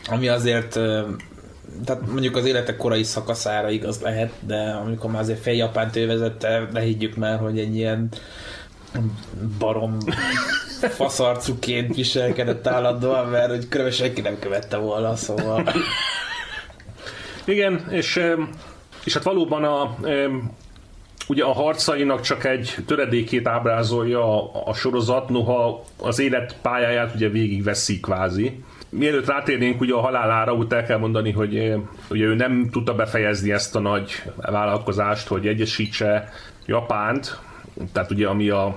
ami azért tehát mondjuk az életek korai szakaszára igaz lehet, de amikor már azért fél Japánt ő vezette, ne higgyük már, hogy egy ilyen barom faszarcuként viselkedett állandóan, mert hogy körülbelül senki nem követte volna, szóval... Igen, és, és hát valóban a, ugye a harcainak csak egy töredékét ábrázolja a, a sorozat, noha az élet pályáját ugye végigveszi kvázi. Mielőtt rátérnénk ugye a halálára, úgy el kell mondani, hogy ugye ő nem tudta befejezni ezt a nagy vállalkozást, hogy egyesítse Japánt, tehát ugye ami a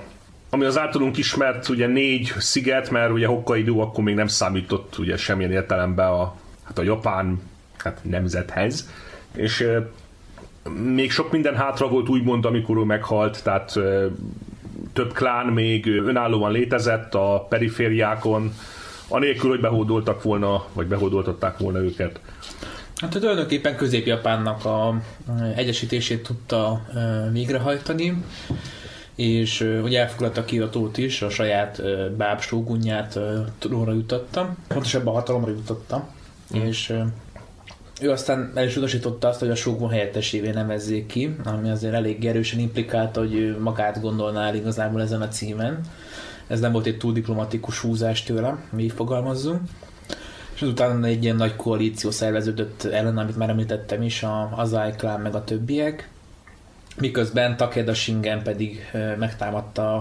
ami az általunk ismert ugye négy sziget, mert ugye Hokkaido akkor még nem számított ugye semmilyen értelemben a, hát a japán hát nemzethez, és e, még sok minden hátra volt úgymond, amikor ő meghalt, tehát e, több klán még önállóan létezett a perifériákon, anélkül, hogy behódoltak volna, vagy behódoltatták volna őket. Hát tulajdonképpen Közép-Japánnak a egyesítését tudta végrehajtani, és ugye elfoglalta a tót is, a saját báb sógunját trónra jutotta, pontosabban hatalomra jutotta, mm. és ő aztán el is utasította azt, hogy a sógun helyettesévé nevezzék ki, ami azért elég erősen implikálta, hogy ő magát gondolná el igazából ezen a címen. Ez nem volt egy túl diplomatikus húzás tőle, mi fogalmazzunk. És utána egy ilyen nagy koalíció szerveződött ellen, amit már említettem is, a Azai Clan meg a többiek, miközben Takeda Shingen pedig megtámadta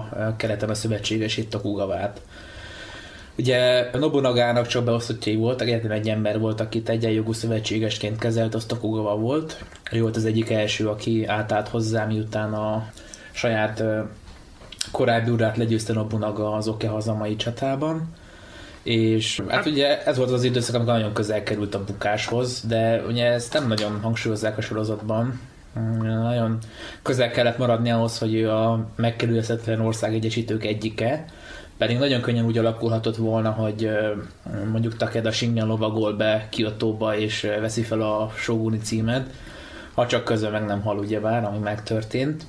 a szövetségesét, a Kugavát. Ugye Nobunagának csak beosztottjai voltak, egyetlen egy ember volt, akit egyenjogú szövetségesként kezelt, azt a Kugava volt. Ő volt az egyik első, aki átállt hozzá, miután a saját korábbi urát legyőzte Nobunaga az Oke hazamai csatában. És hát ugye ez volt az időszak, amikor nagyon közel került a bukáshoz, de ugye ezt nem nagyon hangsúlyozzák a sorozatban, nagyon közel kellett maradni ahhoz, hogy ő a megkerülhetetlen országegyesítők egyike, pedig nagyon könnyen úgy alakulhatott volna, hogy mondjuk Takeda Shinyan lovagol be Kyoto-ba és veszi fel a Shoguni címet, ha csak közben meg nem hal ugyebár, ami megtörtént.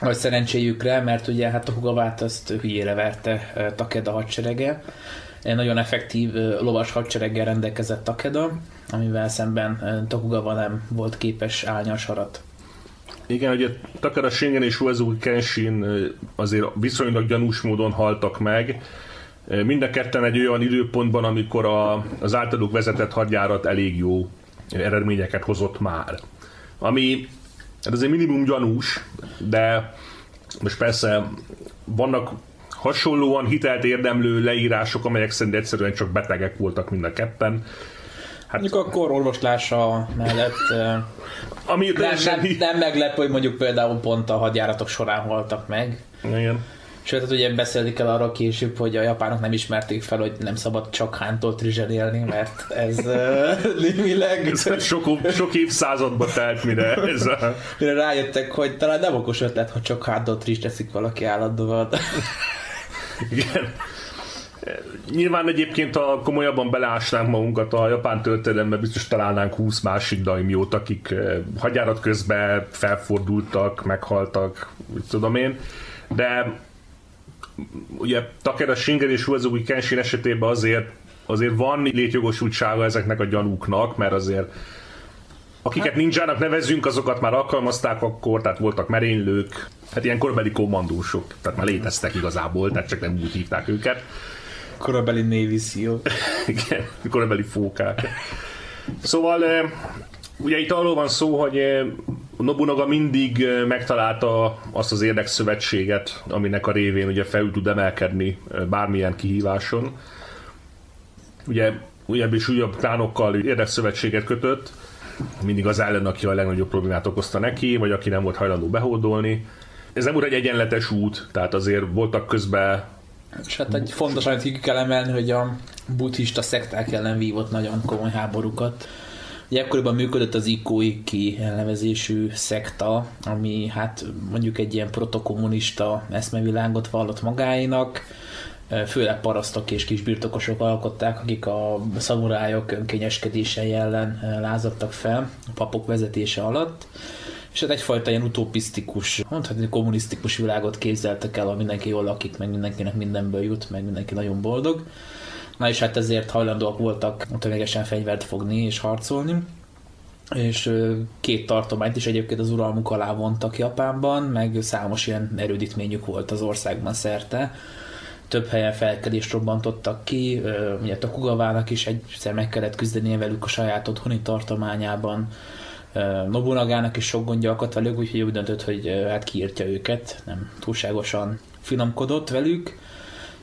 Vagy szerencséjükre, mert ugye hát a Hugavát azt hülyére verte Takeda hadserege, egy nagyon effektív lovas hadsereggel rendelkezett Takeda, amivel szemben Tokugawa nem volt képes állni a sarat. Igen, ugye Takara Shingen és Uezu Kenshin azért viszonylag gyanús módon haltak meg. Mind a ketten egy olyan időpontban, amikor a, az általuk vezetett hadjárat elég jó eredményeket hozott már. Ami hát azért minimum gyanús, de most persze vannak hasonlóan hitelt érdemlő leírások, amelyek szerint egyszerűen csak betegek voltak mind a ketten. Hát, mondjuk akkor orvoslása mellett ami nem, nem, nem meglep, hogy mondjuk például pont a hadjáratok során haltak meg. Igen. Sőt, hát ugye beszélik el arra később, hogy a japánok nem ismerték fel, hogy nem szabad csak hántól trizselélni, mert ez némileg... Ez sok, sok évszázadba telt, mire ez a... Mire rájöttek, hogy talán nem okos ötlet, ha csak hántól trizs teszik valaki állandóan. Igen. Nyilván egyébként, ha komolyabban beleásnánk magunkat a japán történelembe, biztos találnánk 20 másik daimjót, akik hagyjárat közben felfordultak, meghaltak, úgy tudom én. De ugye Takeda Shingen és Uezugi Kenshin esetében azért azért van létjogosultsága ezeknek a gyanúknak, mert azért akiket hát, ninjának nevezünk, azokat már alkalmazták akkor, tehát voltak merénylők, hát ilyen korabeli kommandósok, tehát már léteztek igazából, tehát csak nem úgy hívták őket. Korabeli Navy Seal. Igen, korabeli fókák. Szóval ugye itt arról van szó, hogy Nobunaga mindig megtalálta azt az érdekszövetséget, aminek a révén ugye fel tud emelkedni bármilyen kihíváson. Ugye újabb és újabb klánokkal érdekszövetséget kötött, mindig az ellen, aki a legnagyobb problémát okozta neki, vagy aki nem volt hajlandó behódolni. Ez nem volt egy egyenletes út, tehát azért voltak közben és hát egy fontos, amit ki kell emelni, hogy a buddhista szekták ellen vívott nagyon komoly háborúkat. Ugye ekkoriban működött az Ikoiki elnevezésű szekta, ami hát mondjuk egy ilyen protokommunista eszmevilágot vallott magáinak, főleg parasztok és kisbirtokosok alkották, akik a szamurájok önkényeskedései ellen lázadtak fel a papok vezetése alatt és hát egyfajta ilyen utopisztikus, mondhatni kommunisztikus világot képzeltek el, ahol mindenki jól lakik, meg mindenkinek mindenből jut, meg mindenki nagyon boldog. Na és hát ezért hajlandóak voltak tömegesen fegyvert fogni és harcolni és két tartományt is egyébként az uralmuk alá vontak Japánban, meg számos ilyen erődítményük volt az országban szerte. Több helyen felkedést robbantottak ki, ugye Tokugavának is egyszer meg kellett küzdenie velük a saját otthoni tartományában, Nobunagának is sok gondja akadt velük, úgyhogy úgy döntött, hogy hát kiírtja őket, nem túlságosan finomkodott velük,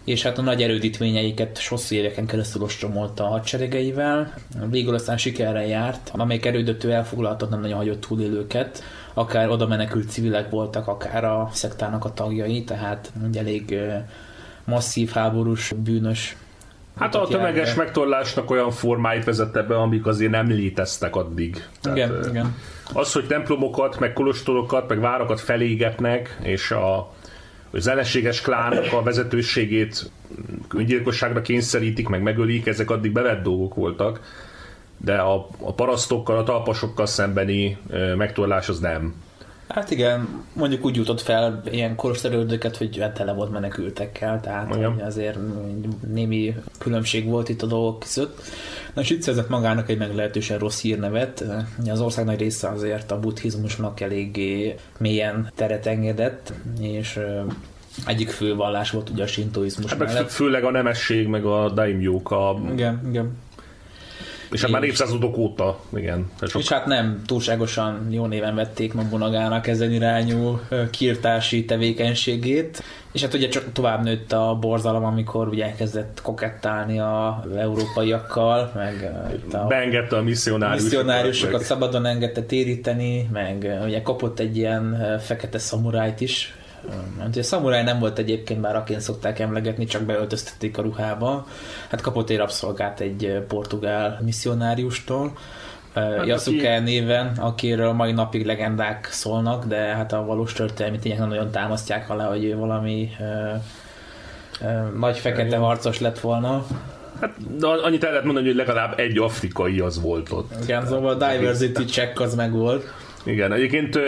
és hát a nagy erődítményeiket hosszú éveken keresztül ostromolta a hadseregeivel. Végül aztán sikerrel járt, amelyik erődött ő elfoglaltott, nem nagyon hagyott túlélőket, akár oda menekült civilek voltak, akár a szektának a tagjai, tehát egy elég masszív háborús, bűnös Hát a tömeges jár, megtorlásnak olyan formáit vezette be, amik azért nem léteztek addig. Tehát, igen, uh, igen. Az, hogy templomokat, meg kolostorokat, meg várakat felégetnek, és a, az ellenséges klánok a vezetőségét öngyilkosságra kényszerítik, meg megölik, ezek addig bevett dolgok voltak, de a, a parasztokkal, a talpasokkal szembeni megtorlás az nem. Hát igen, mondjuk úgy jutott fel ilyen korszerődőket, hogy hát tele volt menekültekkel, tehát azért némi különbség volt itt a dolgok között. Na és itt szerzett magának egy meglehetősen rossz hírnevet. Az ország nagy része azért a buddhizmusnak eléggé mélyen teret engedett, és egyik fő vallás volt ugye a sintoizmus hát mellett. Főleg a nemesség, meg a daimjók. A... Igen, igen. És hát már évszázadok óta, igen. Sok... És hát nem túlságosan jó néven vették Nobunagának ezen irányú kiirtási tevékenységét. És hát ugye csak tovább nőtt a borzalom, amikor ugye elkezdett kokettálni a európaiakkal, meg a beengedte a misszionáriusokat. misszionáriusokat szabadon engedte téríteni, meg ugye kapott egy ilyen fekete szamurájt is, a szamuráj nem volt egyébként, bár aként szokták emlegetni, csak beöltöztették a ruhába. Hát kapott egy rabszolgát egy portugál misszionáriustól, hát Yasuke aki... néven, akiről mai napig legendák szólnak, de hát a valós történelmi tények nem nagyon támasztják alá, hogy ő valami ö, ö, nagy fekete harcos lett volna. Hát, de annyit el lehet mondani, hogy legalább egy afrikai az volt ott. Igen, szóval a diversity check az meg volt. Igen, egyébként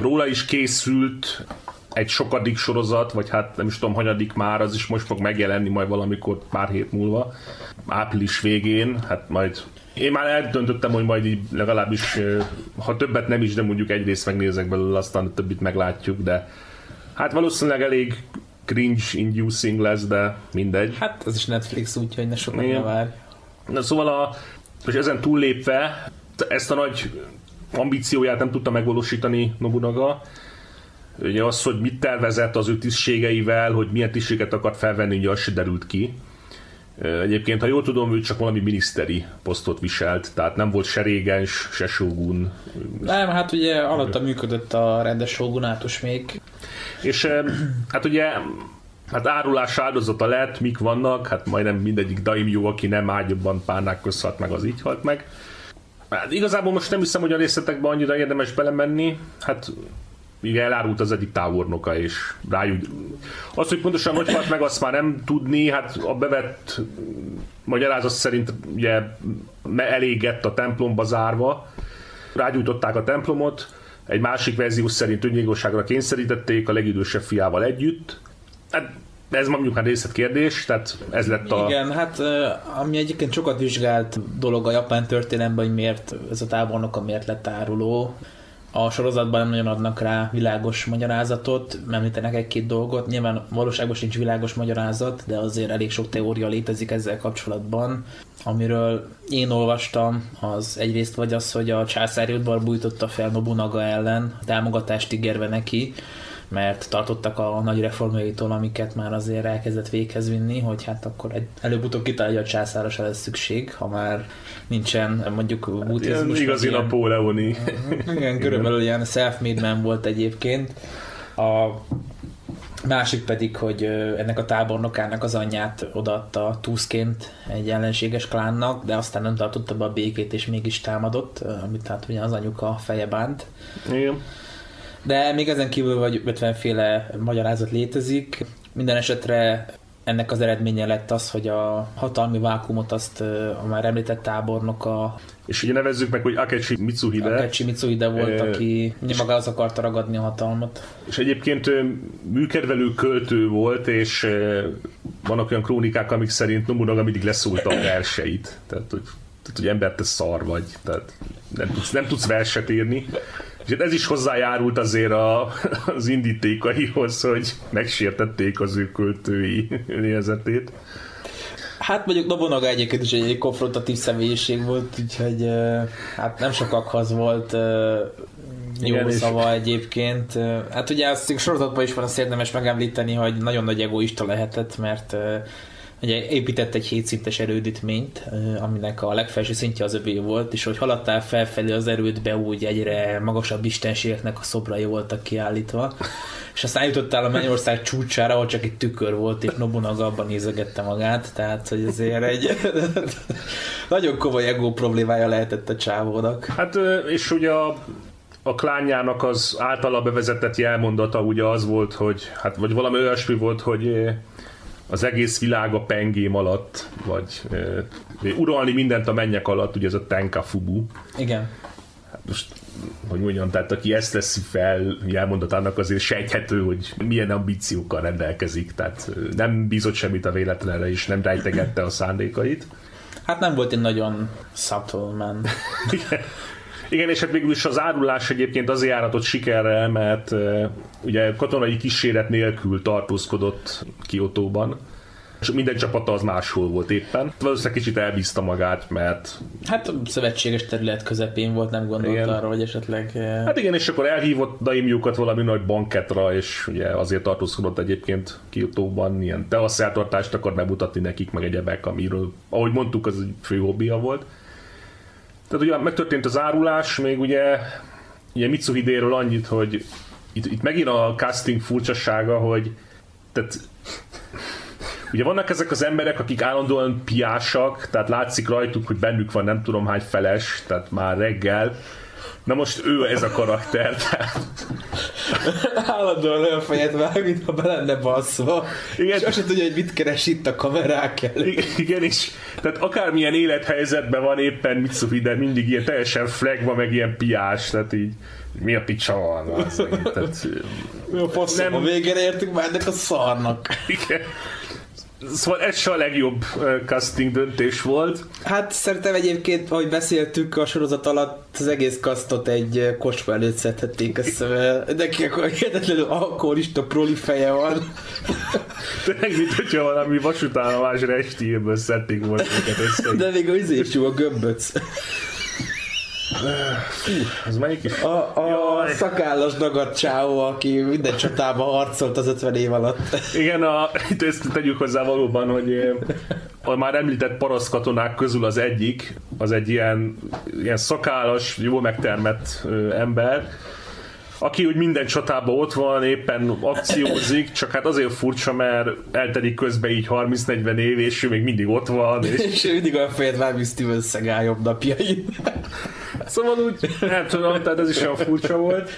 róla is készült egy sokadik sorozat, vagy hát nem is tudom, hanyadik már, az is most fog megjelenni majd valamikor pár hét múlva, április végén, hát majd én már eldöntöttem, hogy majd így legalábbis, ha többet nem is, de mondjuk egy részt megnézek belőle, aztán a többit meglátjuk, de hát valószínűleg elég cringe-inducing lesz, de mindegy. Hát ez is Netflix, úgyhogy ne sokat ne várj. Na szóval a, és ezen túllépve ezt a nagy ambícióját nem tudta megvalósítani Nobunaga, Ugye az, hogy mit tervezett az ő tisztségeivel, hogy milyen tisztséget akart felvenni, ugye az se derült ki. Egyébként, ha jól tudom, ő csak valami miniszteri posztot viselt, tehát nem volt se régens, se shogun. Nem, hát ugye alatta működött a rendes shogunátus még. És hát ugye Hát árulás áldozata lett, mik vannak, hát majdnem mindegyik daimyo, aki nem ágyabban párnák közszalt meg, az így halt meg. Hát igazából most nem hiszem, hogy a részletekben annyira érdemes belemenni. Hát igen, elárult az egyik tábornoka, és rájuk... Az, hogy pontosan hogy halt meg, azt már nem tudni, hát a bevett magyarázat szerint ugye elégett a templomba zárva, rágyújtották a templomot, egy másik verzió szerint öngyilkosságra kényszerítették a legidősebb fiával együtt. Hát ez mondjuk már részletkérdés, tehát ez lett a... Igen, hát ami egyébként sokat vizsgált dolog a japán történelemben, hogy miért ez a tábornok miért lett áruló, a sorozatban nem nagyon adnak rá világos magyarázatot, említenek egy-két dolgot, nyilván valóságban sincs világos magyarázat, de azért elég sok teória létezik ezzel kapcsolatban. Amiről én olvastam, az egyrészt vagy az, hogy a császári udvar bújtotta fel Nobunaga ellen, támogatást ígérve neki, mert tartottak a nagy reformjaitól, amiket már azért elkezdett véghez vinni, hogy hát akkor egy, előbb-utóbb kitalálja a császára se lesz szükség, ha már nincsen mondjuk buddhizmus. Hát igazi ilyen, napóleoni. Igen, körülbelül ilyen self-made man volt egyébként. A másik pedig, hogy ennek a tábornokának az anyját odaadta túszként egy ellenséges klánnak, de aztán nem tartotta be a békét, és mégis támadott, amit tehát ugye az anyuka feje bánt. Igen. De még ezen kívül vagy 50 féle magyarázat létezik. Minden esetre ennek az eredménye lett az, hogy a hatalmi vákumot azt a már említett tábornok a és ugye nevezzük meg, hogy Akechi Mitsuhide. Akechi Mitsuhide volt, e, aki maga az akarta ragadni a hatalmat. És egyébként műkedvelő költő volt, és vannak olyan krónikák, amik szerint Nobunaga mindig leszólta a verseit. Tehát, hogy, tehát, hogy ember, te szar vagy. Tehát nem tudsz, nem tudsz verset írni. És hát ez is hozzájárult azért a, az indítékaihoz, hogy megsértették az ő költői nézetét. Hát mondjuk Nobunaga egyébként is egy konfrontatív személyiség volt, úgyhogy hát nem sokakhoz volt jó Igen, szava és... egyébként. Hát ugye azt sorozatban is van azt érdemes megemlíteni, hogy nagyon nagy egoista lehetett, mert ugye épített egy hétszintes erődítményt, aminek a legfelső szintje az övé volt, és hogy haladtál felfelé az erődbe, úgy egyre magasabb istenségeknek a szobrai voltak kiállítva, és aztán jutottál a Mennyország csúcsára, ahol csak egy tükör volt, és Nobunaga abban nézegette magát, tehát hogy azért egy nagyon komoly ego problémája lehetett a csávónak. Hát és ugye a a klányának az általa bevezetett jelmondata ugye az volt, hogy, hát vagy valami olyasmi volt, hogy az egész világ a pengém alatt, vagy e, uralni mindent a mennyek alatt, ugye ez a Tenka Fubu. Igen. Hát most, hogy mondjam, tehát aki ezt teszi fel jelmondatának azért sejthető, hogy milyen ambíciókkal rendelkezik, tehát nem bízott semmit a véletlenre, és nem rejtegette a szándékait. Hát nem volt egy nagyon subtle man. Igen. És hát végül is az árulás egyébként azért járatott sikerrel, mert uh, ugye katonai kíséret nélkül tartózkodott Kiotóban és minden csapata az máshol volt éppen. Valószínűleg kicsit elbízta magát, mert... Hát szövetséges terület közepén volt, nem gondolt igen. arra, hogy esetleg... Hát igen, és akkor elhívott daimjukat valami nagy banketra, és ugye azért tartózkodott egyébként Kiotóban, ilyen teaszertartást akar bemutatni nekik, meg egyebek, amiről, ahogy mondtuk, az egy fő hobbija volt. Tehát ugye megtörtént az árulás, még ugye, ugye Mitsuhidéről annyit, hogy itt, itt megint a casting furcsasága, hogy tehát Ugye vannak ezek az emberek, akik állandóan piásak, tehát látszik rajtuk, hogy bennük van nem tudom hány feles, tehát már reggel. Na most ő ez a karakter, tehát... Állandóan olyan fejet vág, mintha be lenne basszva. Igen. És azt sem tudja, hogy mit keres itt a kamerák elé. Igen, és tehát akármilyen élethelyzetben van éppen Mitsufi, de mindig ilyen teljesen flagva, meg ilyen piás, tehát így mi a picsa van? Az, tehát, mi a nem... a végére értünk már ennek a szarnak. Igen. Szóval ez se a legjobb casting döntés volt. Hát szerintem egyébként, ahogy beszéltük a sorozat alatt, az egész kasztot egy kocsma előtt szedhették össze, neki akkor hihetetlenül alkoholista proli feje van. Tényleg, mint hogyha valami vasútállomás restírből szedték volna őket össze. De még az is jó, a gömböc. Fú, az melyik is? A, a szakállas dagadt csáó, aki minden csatában harcolt az 50 év alatt. Igen, a, itt ezt tegyük hozzá valóban, hogy a már említett paraszt katonák közül az egyik, az egy ilyen, ilyen szakállas, jól megtermett ember, aki úgy minden csatában ott van, éppen akciózik, csak hát azért furcsa, mert eltelik közben így 30-40 év, és ő még mindig ott van. És, és ő mindig olyan fejet vár, mint Steven Seagal jobb napjai. szóval úgy, nem tudom, tehát ez is olyan furcsa volt.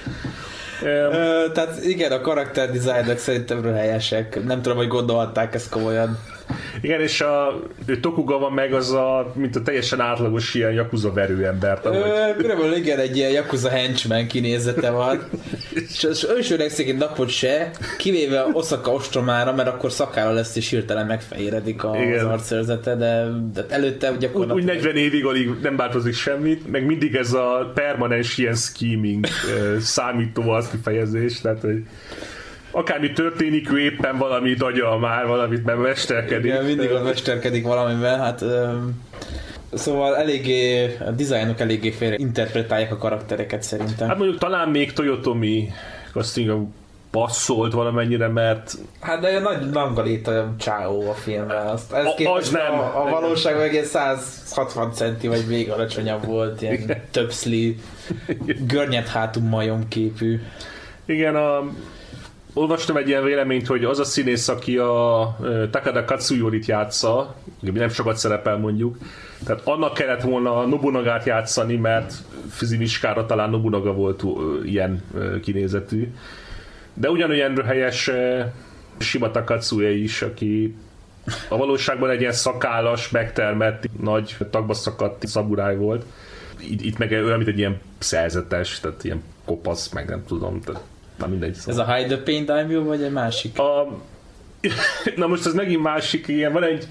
Um, tehát igen, a karakter dizájnok szerintem helyesek. Nem tudom, hogy gondolhatták ezt komolyan. Igen, és a Tokuga van meg az a, mint a teljesen átlagos ilyen Yakuza verőember. Körülbelül igen, egy ilyen Yakuza henchman kinézete van. és, és ő is öregszik napot se, kivéve Osaka ostromára, mert akkor szakára lesz és hirtelen megfehéredik a, az arcérzete, de, de előtte gyakorlatilag... Úgy 40 évig alig nem változik semmit, meg mindig ez a permanens ilyen scheming számító az kifejezés, tehát hogy akármi történik, ő éppen valamit agya már, valamit mert mesterkedik. Igen, mindig ott mesterkedik valamivel, hát Szóval eléggé, a dizájnok eléggé félre interpretálják a karaktereket szerintem. Hát mondjuk talán még Toyotomi casting passzolt valamennyire, mert... Hát de nagy nangalít a csáó a filmben. Azt, ez a, az nem. A, a valóság meg egy 160 centi vagy még alacsonyabb volt, ilyen Igen. többszli görnyed hátú majom képű. Igen, a olvastam egy ilyen véleményt, hogy az a színész, aki a Takada Katsuyorit játsza, nem sokat szerepel mondjuk, tehát annak kellett volna Nobunagát játszani, mert Fizimiskára talán Nobunaga volt ilyen kinézetű. De ugyanolyan helyes Shima Takatsuya is, aki a valóságban egy ilyen szakállas, megtermett, nagy tagba szakadt szaburáj volt. Itt, itt meg olyan, mint egy ilyen szerzetes, tehát ilyen kopasz, meg nem tudom. Tehát Na mindegy. Szóval. Ez a Hide the Pain Daimyo, vagy egy másik? A... Na most ez megint másik, ilyen van egy,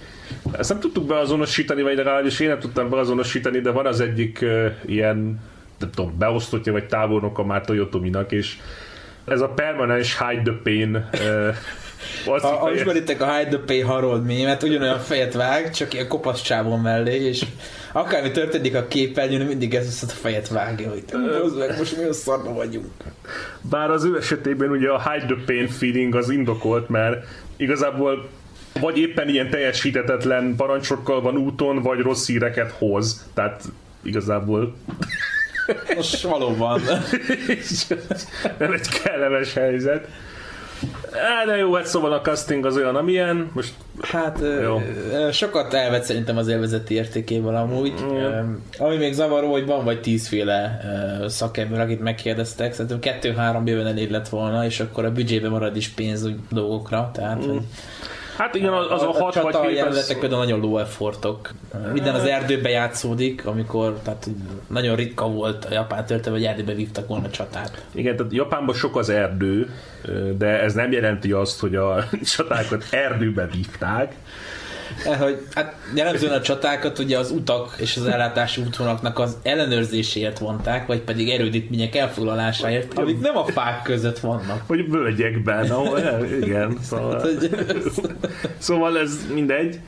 ezt nem tudtuk beazonosítani, vagy legalábbis én nem tudtam beazonosítani, de van az egyik uh, ilyen, nem tudom, beosztottja vagy tábornoka már Toyotominak, és ez a permanens Hide the Pain uh, ha, ha ismeritek a Hide the Pain Harold mémet, ugyanolyan fejet vág, csak ilyen kopasz csávon mellé, és akármi történik a képernyőn, mindig ez a fejet vágja, hogy meg, most mi a szarba vagyunk. Bár az ő esetében ugye a hide the pain feeling az indokolt, mert igazából vagy éppen ilyen teljesítetetlen parancsokkal van úton, vagy rossz híreket hoz. Tehát igazából... Most valóban. Nem egy kellemes helyzet. Á, de jó, hát szóval a casting az olyan, amilyen. Most, hát jó. sokat elvett szerintem az élvezeti értékéből amúgy. Mm. Ami még zavaró, hogy van vagy tízféle szakember, akit megkérdeztek. Szerintem kettő-három bőven elég lett volna, és akkor a büdzsébe marad is pénz úgy dolgokra. Tehát, mm. hogy Hát igen, az, az a, a hat vagy jelenetek például nagyon low effortok. Minden az erdőbe játszódik, amikor tehát nagyon ritka volt a japán történet, hogy erdőbe vívtak volna csatát. Igen, tehát Japánban sok az erdő, de ez nem jelenti azt, hogy a csatákat erdőbe vívták. Eh, hogy hát jellemzően a csatákat ugye az utak és az ellátási útvonalaknak az ellenőrzéséért vonták, vagy pedig erődítmények elfoglalásáért, amik nem a fák között vannak. Vagy völgyekben, ahol, igen. Szóval, szóval ez mindegy.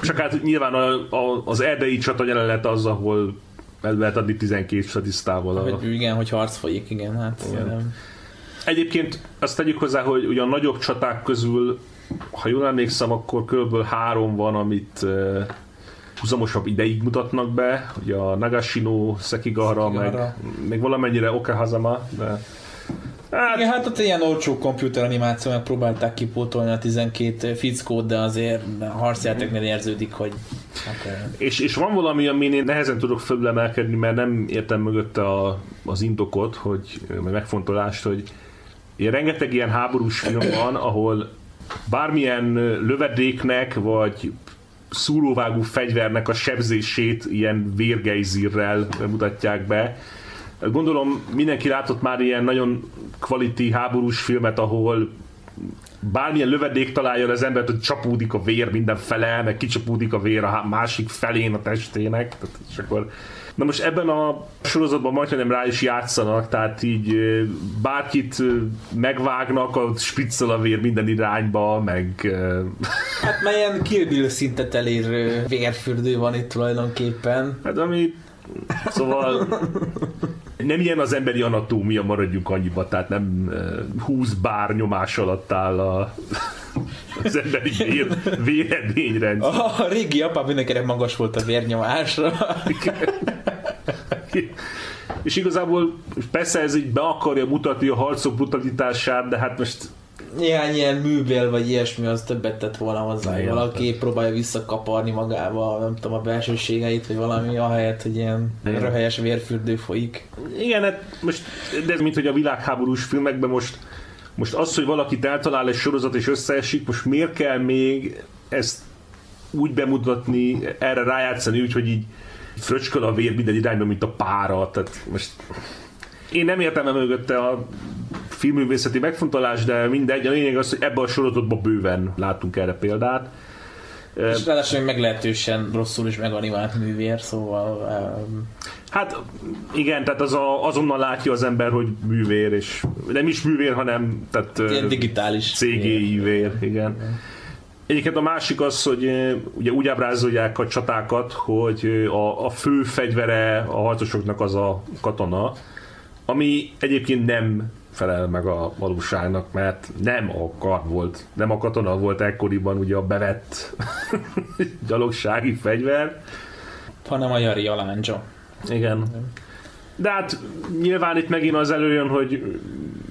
Csak hát nyilván a, a, az erdei csata jelenet az, ahol el lehet adni 12 statisztával. A... Hogy, igen, hogy harc folyik, igen. Hát, igen. Egyébként azt tegyük hozzá, hogy ugye a nagyobb csaták közül ha jól emlékszem, akkor kb. három van, amit uh, húzamosabb ideig mutatnak be, ugye a Nagashino, Sekigahara, meg, meg valamennyire Okahazama, de Hát, Igen, hát ott ilyen olcsó komputeranimáció próbálták kipótolni a 12 fickót, de azért a harcjátéknél érződik, hogy... Hát, és, és van valami, amin én nehezen tudok föllemelkedni, mert nem értem mögötte a, az indokot, hogy, meg megfontolást, hogy ilyen rengeteg ilyen háborús film van, ahol bármilyen lövedéknek, vagy szúróvágó fegyvernek a sebzését ilyen vérgeizírrel mutatják be. Gondolom mindenki látott már ilyen nagyon quality háborús filmet, ahol bármilyen lövedék találja az embert, hogy csapódik a vér mindenfele, meg kicsapódik a vér a másik felén a testének, és akkor Na most ebben a sorozatban majdnem rá is játszanak, tehát így bárkit megvágnak, a spiccel a vér minden irányba, meg... Hát Kill Bill szintet elérő vérfürdő van itt tulajdonképpen. Hát ami Szóval nem ilyen az emberi anatómia, maradjunk annyiba, tehát nem 20 bár nyomás alatt áll a, az emberi vér, véredményrendszer. A, régi apám mindenkinek magas volt a vérnyomásra. és igazából persze ez így be akarja mutatni a harcok brutalitását, de hát most néhány ilyen művél vagy ilyesmi az többet tett volna hozzá, Igen, valaki tehát- próbálja visszakaparni magába, nem tudom, a belsőségeit, vagy valami, ahelyett, hogy ilyen Igen. röhelyes vérfürdő folyik. Igen, hát most, de ez mint hogy a világháborús filmekben most, most az, hogy valakit eltalál egy sorozat és összeesik, most miért kell még ezt úgy bemutatni, erre rájátszani úgy, hogy így fröcsköl a vér minden irányba, mint a pára. Tehát most én nem értem mögötte a filmművészeti megfontolás, de mindegy. A lényeg az, hogy ebben a sorozatban bőven láttunk erre példát. És ráadásul meglehetősen rosszul is meganimált művér, szóval um, Hát igen, tehát az a, azonnal látja az ember, hogy művér, és nem is művér, hanem tehát, ilyen digitális. CGI vér, igen. Egyébként a másik az, hogy ugye úgy ábrázolják a csatákat, hogy a, a fő fegyvere a harcosoknak az a katona, ami egyébként nem felel meg a valóságnak, mert nem a kar volt, nem a katona volt ekkoriban ugye a bevett gyalogsági fegyver, Hanem a Jari Alándzsa. igen. De hát nyilván itt megint az előjön, hogy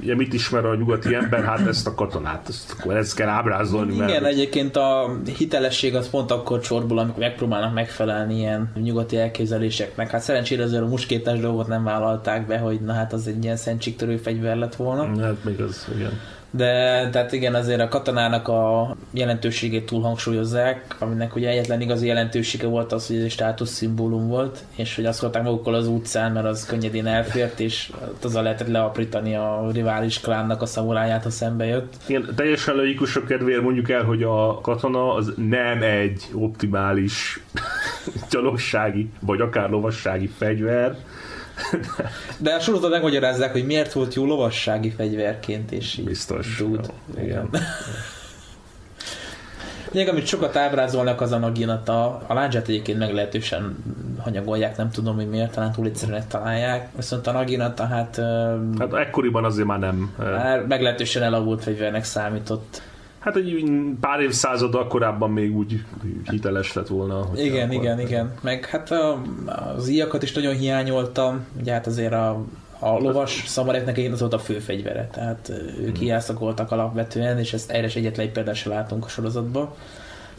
ugye mit ismer a nyugati ember, hát ezt a katonát, ezt, akkor ezt kell ábrázolni. mert- Igen, egyébként a hitelesség az pont akkor csorbul, amikor megpróbálnak megfelelni ilyen nyugati elképzeléseknek. Hát szerencsére azért a muskétás dolgot nem vállalták be, hogy na hát az egy ilyen szentségtörő fegyver lett volna. Hát még az, igen. De tehát igen, azért a katonának a jelentőségét túl hangsúlyozzák, aminek ugye egyetlen igazi jelentősége volt az, hogy ez egy státuszszimbólum volt, és hogy azt hordták magukkal az utcán, mert az könnyedén elfért, és azzal lehetett leaprítani a rivális klánnak a szamuráját, ha szembe jött. Igen, teljesen logikusok kedvéért mondjuk el, hogy a katona az nem egy optimális gyalogsági, vagy akár lovassági fegyver. De a sorozat megmagyarázzák, hogy miért volt jó lovassági fegyverként, és így Biztos. Dude. Jó, igen. Még amit sokat ábrázolnak az a Naginata, a láncsát egyébként meglehetősen hanyagolják, nem tudom, hogy miért, talán túl egyszerűen találják. Viszont a Naginata hát, hát ekkoriban azért már nem. már meglehetősen elavult fegyvernek számított. Hát egy pár évszázaddal korábban még úgy hiteles lett volna. hogyha Igen, akkor- igen, igen. Meg hát a, az íjakat is nagyon hiányoltam, ugye hát azért a, a lovas szamuráknak egyébként az volt a fő fegyvere, tehát Hmm. ők voltak alapvetően, és ezt erre egyetlen egy példát látunk a sorozatban.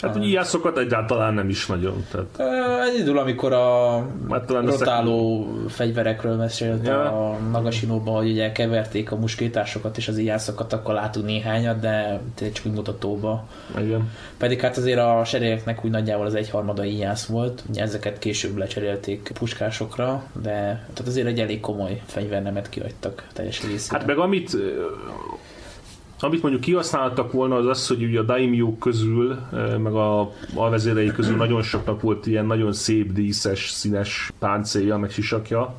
Hát hogy ilyászokat egyáltalán nem is nagyon. Tehát, Egyedül, amikor a hát talán rotáló fegyverekről mesélt Ja. a Nagasinóban, hogy ugye keverték a muskétásokat és az iászokat, akkor látunk néhányat, de csak úgy mutatóba. Igen. Pedig hát azért a seregeknek úgy nagyjából az egyharmada ijász volt, ugye ezeket később lecserélték puskásokra, de tehát azért egy elég komoly fegyvernemet kihagytak teljes egészében. Hát meg amit amit mondjuk kihasználtak volna az az, hogy ugye a daimyo közül, ö, meg a alvezérei közül nagyon soknak volt ilyen nagyon szép, díszes, színes páncélja, meg sisakja.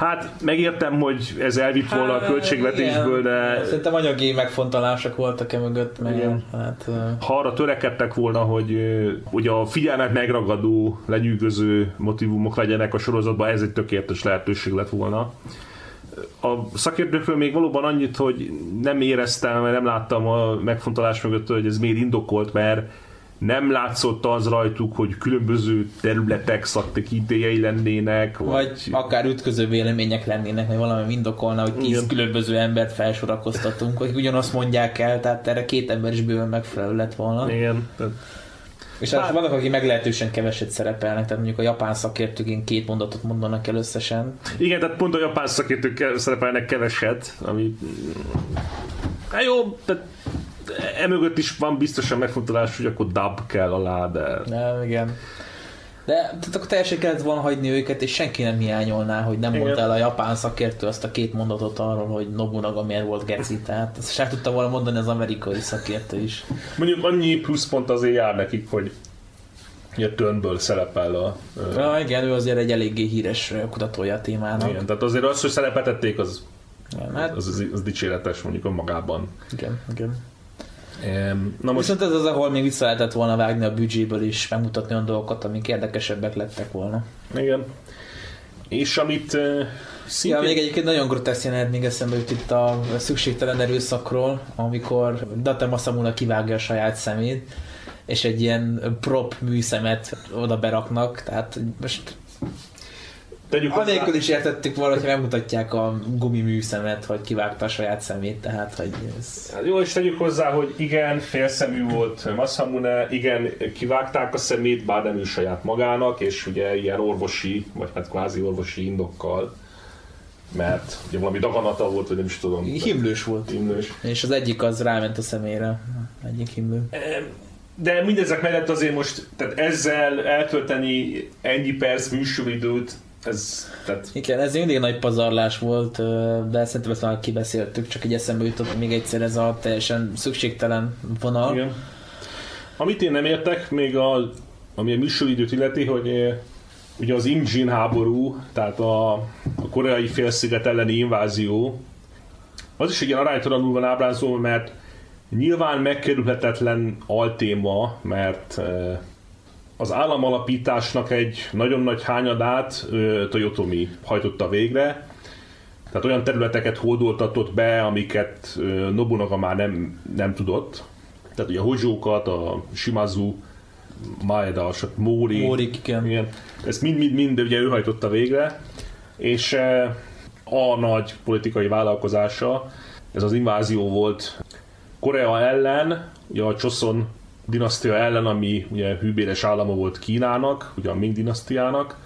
Hát megértem, hogy ez elvitt volna a költségvetésből, Hát, igen. de Szerintem anyagi megfontolások voltak e mögött, mert Igen. hát... ha arra törekedtek volna, hogy, hogy a figyelmet megragadó, lenyűgöző motivumok legyenek a sorozatban, ez egy tökéletes lehetőség lett volna. A szakértőkről még valóban annyit, hogy nem éreztem, vagy nem láttam a megfontolás mögött, hogy ez miért indokolt, mert nem látszott az rajtuk, hogy különböző területek szaktekintélyei lennének, Vagy akár ütköző vélemények lennének, vagy valami indokolna, hogy tíz Igen. különböző embert felsorakoztatunk, hogy ugyanazt mondják el, tehát erre két ember is bőven megfelelő lett volna. Igen, tehát És hát vannak, akik meglehetősen keveset szerepelnek, tehát mondjuk a japán szakértők ilyen két mondatot mondanak el összesen. Igen, tehát pont a japán szakértők szerepelnek keveset, ami... Hát jó, tehát emögött is van biztosan megfontolás, hogy akkor dub kell alá, de... Nem, igen. De tehát akkor teljesen kellett volna hagyni őket, és senki nem hiányolná, hogy nem Igen. mondta el a japán szakértő azt a két mondatot arról, hogy Nobunaga miért volt geci. Tehát ezt sem tudta volna mondani az amerikai szakértő is. Mondjuk annyi pluszpont azért jár nekik, hogy a Turnből szerepel a... Ja, igen, ő azért egy eléggé híres kutatója a témának. igen, tehát azért az, hogy szerepeltették, az, Igen, hát, az, az, az dicséretes mondjuk önmagában. igen, igen. Na most Viszont ez az, ahol még vissza lehetett volna vágni a büdzséből is, megmutatni olyan dolgokat, amik érdekesebbek lettek volna. igen. És amit Ja, szintén... még egyébként nagyon groteszk jelenet még eszembe jut itt a szükségtelen erőszakról, amikor Date Masamune kivágja a saját szemét, és egy ilyen prop műszemet oda beraknak, tehát most Tegyük hozzá- Anélkül is értettük volna, hogy megmutatják a gumiműszemet, hogy kivágta a saját szemét, tehát hogy ez... Hát Jó, és tegyük hozzá, hogy igen, félszemű volt Masamune, igen, kivágták a szemét, bár nem ő saját magának, és ugye ilyen orvosi, vagy hát kvázi orvosi indokkal, mert ugye valami daganata volt, vagy nem is tudom. Himlős volt. Himlős. És az egyik az ráment a szemére, egyik himlő. De mindezek mellett azért most, tehát ezzel eltölteni ennyi perc műsoridőt, ez, tehát Igen, ez mindig nagy pazarlás volt, de szerintem ezt már kibeszéltük, csak egy eszembe jutott még egyszer ez a teljesen szükségtelen vonal. Igen. Amit én nem értek, még a, ami a műsoridőt illeti, hogy ugye az Imjin háború, tehát a, a koreai félsziget elleni invázió, az is egy ilyen aránytalanul van ábrázolva, mert nyilván megkerülhetetlen altéma, mert az államalapításnak egy nagyon nagy hányadát Toyotomi hajtotta végre, tehát olyan területeket hódoltatott be, amiket Nobunaga már nem, nem tudott. Tehát ugye a Hozsókat, a Shimazu, Maeda, a Mori, Mórik, igen. igen. Ezt mind-mind-mind ugye ő hajtotta végre, és a nagy politikai vállalkozása, ez az invázió volt Korea ellen, ugye a Choson dinasztia ellen, ami ugye hűbéres állama volt Kínának, ugye a Ming dinasztiának.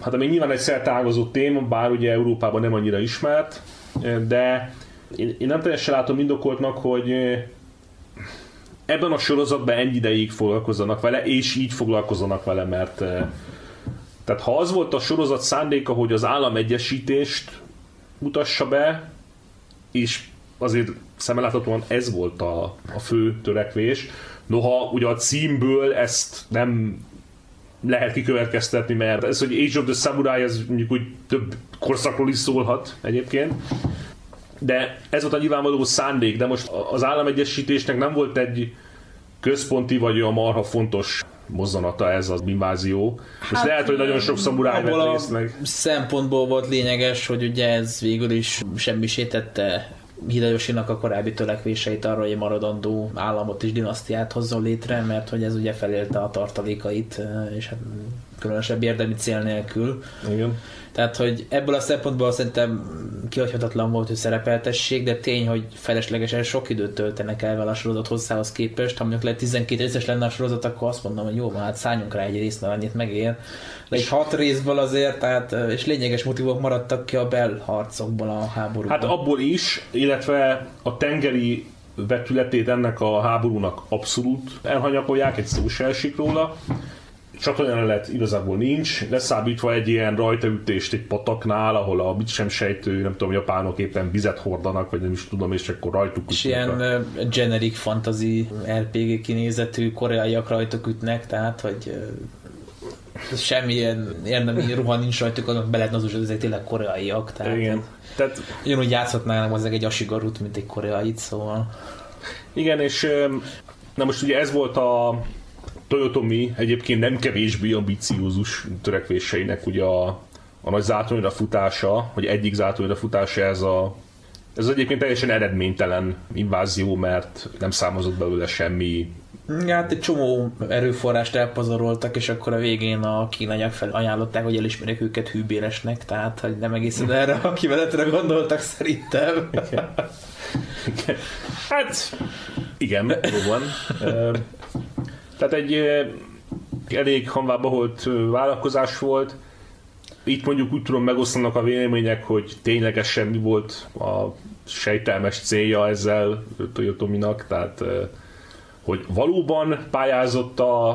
Hát ami nyilván egy szertágazott téma, bár ugye Európában nem annyira ismert, de én, én nem teljesen látom indokoltnak, hogy eh, ebben a sorozatban ennyi ideig foglalkozzanak vele, és így foglalkozzanak vele, mert eh, tehát ha az volt a sorozat szándéka, hogy az államegyesítést mutassa be, és azért szemmeláthatóan ez volt a, a fő törekvés. Noha ugye a címből ezt nem lehet kikövetkeztetni, mert ez, hogy Age of the Samurai, ez mondjuk úgy több korszakról is szólhat egyébként. De ez volt a nyilvánvaló szándék, de most az államegyesítésnek nem volt egy központi vagy olyan marha fontos mozzanata ez az invázió. Hát, lehet, hogy nagyon sok szamuráj vett részt meg. szempontból volt lényeges, hogy ugye ez végül is semmisítette Hideyoshinak a korábbi törekvéseit arra, hogy maradandó államot és dinasztiát hozzon létre, mert hogy ez ugye felélte a tartalékait, és hát különösebb érdemi cél nélkül. Igen. Tehát, hogy ebből a szempontból szerintem kihagyhatatlan volt, hogy szerepeltessék, de tény, hogy feleslegesen sok időt töltenek el vele a sorozat hosszához képest. Ha mondjuk lehet 12 részes lenne a sorozat, akkor azt mondom, hogy jó, van, hát szálljunk rá egy részt, mert annyit megér. De egy hat részből azért, tehát, és lényeges motivok maradtak ki a belharcokból a háborúban. Hát abból is, illetve a tengeri vetületét ennek a háborúnak abszolút elhanyagolják, egy szó se esik róla. Csatornajelenet igazából nincs, leszámítva egy ilyen rajtaütést egy pataknál, ahol a mit sem sejtő, nem tudom, japánok éppen vizet hordanak, vagy nem is tudom, és akkor rajtuk és ütnek ilyen a- ö, generic fantasy RPG kinézetű koreaiak rajtuk ütnek, tehát hogy ö, semmilyen érdemi ruha nincs rajtuk, annak be lehetne az, hogy ezek tényleg koreaiak, tehát Igen. Tehát ugyanúgy játszhatnának ezek egy asigarut, mint egy koreait, szóval Igen, és öm, na most ugye ez volt a Toyotomi egyébként nem kevésbé ambiciózus törekvéseinek ugye a, a nagy zátonyra futása, vagy egyik zátonyra futása ez a ez egyébként teljesen eredménytelen invázió, mert nem számozott belőle semmi. Hát egy csomó erőforrást elpazaroltak, és akkor a végén a kínaiak fel ajánlották, hogy elismerjék őket hűbéresnek, tehát hogy nem egészen erre a kiveletre gondoltak szerintem. Hát, igen, jó van. Tehát egy elég hanvába volt ö, vállalkozás volt. Itt mondjuk úgy tudom megosztanak a vélemények, hogy ténylegesen mi volt a sejtelmes célja ezzel Toyotominak, tehát hogy valóban pályázott a,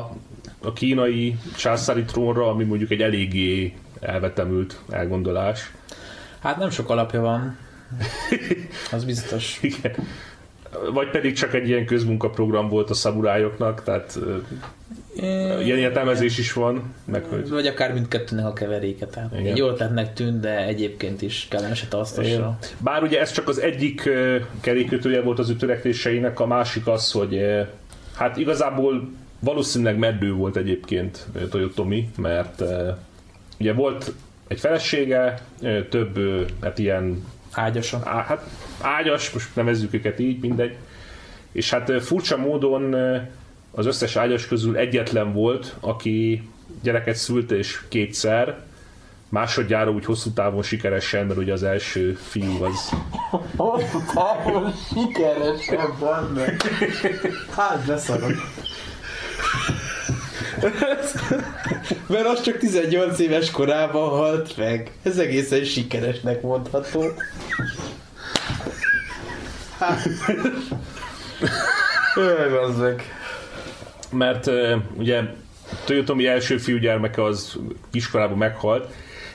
a kínai császári trónra, ami mondjuk egy eléggé elvetemült elgondolás. Hát nem sok alapja van. Az biztos. Igen. Vagy pedig csak egy ilyen közmunkaprogram volt a szamurájoknak, tehát ö, ilyen értelmezés is van, meg hogy Vagy akár mindkettőnek a keveréke. Tehát Igen. egy ötletnek tűnt, de egyébként is kellemeset asztalra. Bár ugye ez csak az egyik kerékötője volt az ő törekvéseinek, a másik az, hogy hát igazából valószínűleg meddő volt egyébként Toyotomi, mert ugye volt egy felesége, több hát ilyen Ágyasa. á, hát ágyas, most nevezzük őket így, mindegy. És hát furcsa módon az összes ágyas közül egyetlen volt, aki gyereket szült és kétszer, másodjára úgy hosszú távon sikeresen, mert ugye az első fiú az... Hosszú távon sikeresen, meg. Hát, beszarok. Mert az csak 18 éves korában halt meg. Ez egészen sikeresnek mondható. Hát. Öh, meg. Mert ugye Toyotomi első fiúgyermeke az kiskorában meghalt.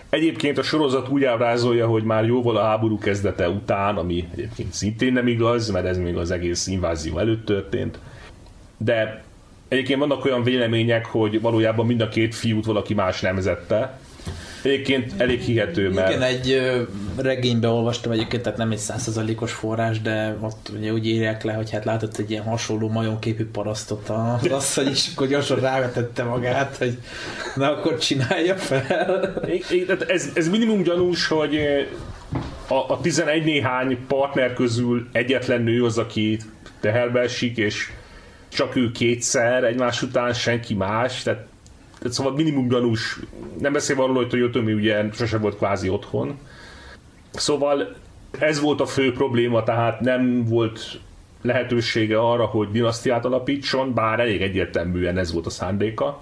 Egyébként a sorozat úgy ábrázolja, hogy már jóval a háború kezdete után, ami egyébként szintén nem igaz, mert ez még az egész invázió előtt történt. De egyébként vannak olyan vélemények, hogy valójában mind a két fiút valaki más nemzette, Egyébként elég hihető, mert... Igen, egy regénybe olvastam egyébként, tehát nem egy százszerzalékos forrás, de ott ugye úgy írják le, hogy hát látott egy ilyen hasonló majonképű parasztot az asszony, és akkor gyorsan rávetette magát, hogy na akkor csinálja fel. Ez, ez minimum gyanús, hogy a, a 11 néhány partner közül egyetlen nő az, aki teherbe esik, és csak ő kétszer egymás után, senki más, tehát tehát szóval minimum gyanús, nem beszél arról, hogy Toyotomi ugye sose volt kvázi otthon. Szóval ez volt a fő probléma, tehát nem volt lehetősége arra, hogy dinasztiát alapítson, bár elég egyértelműen ez volt a szándéka.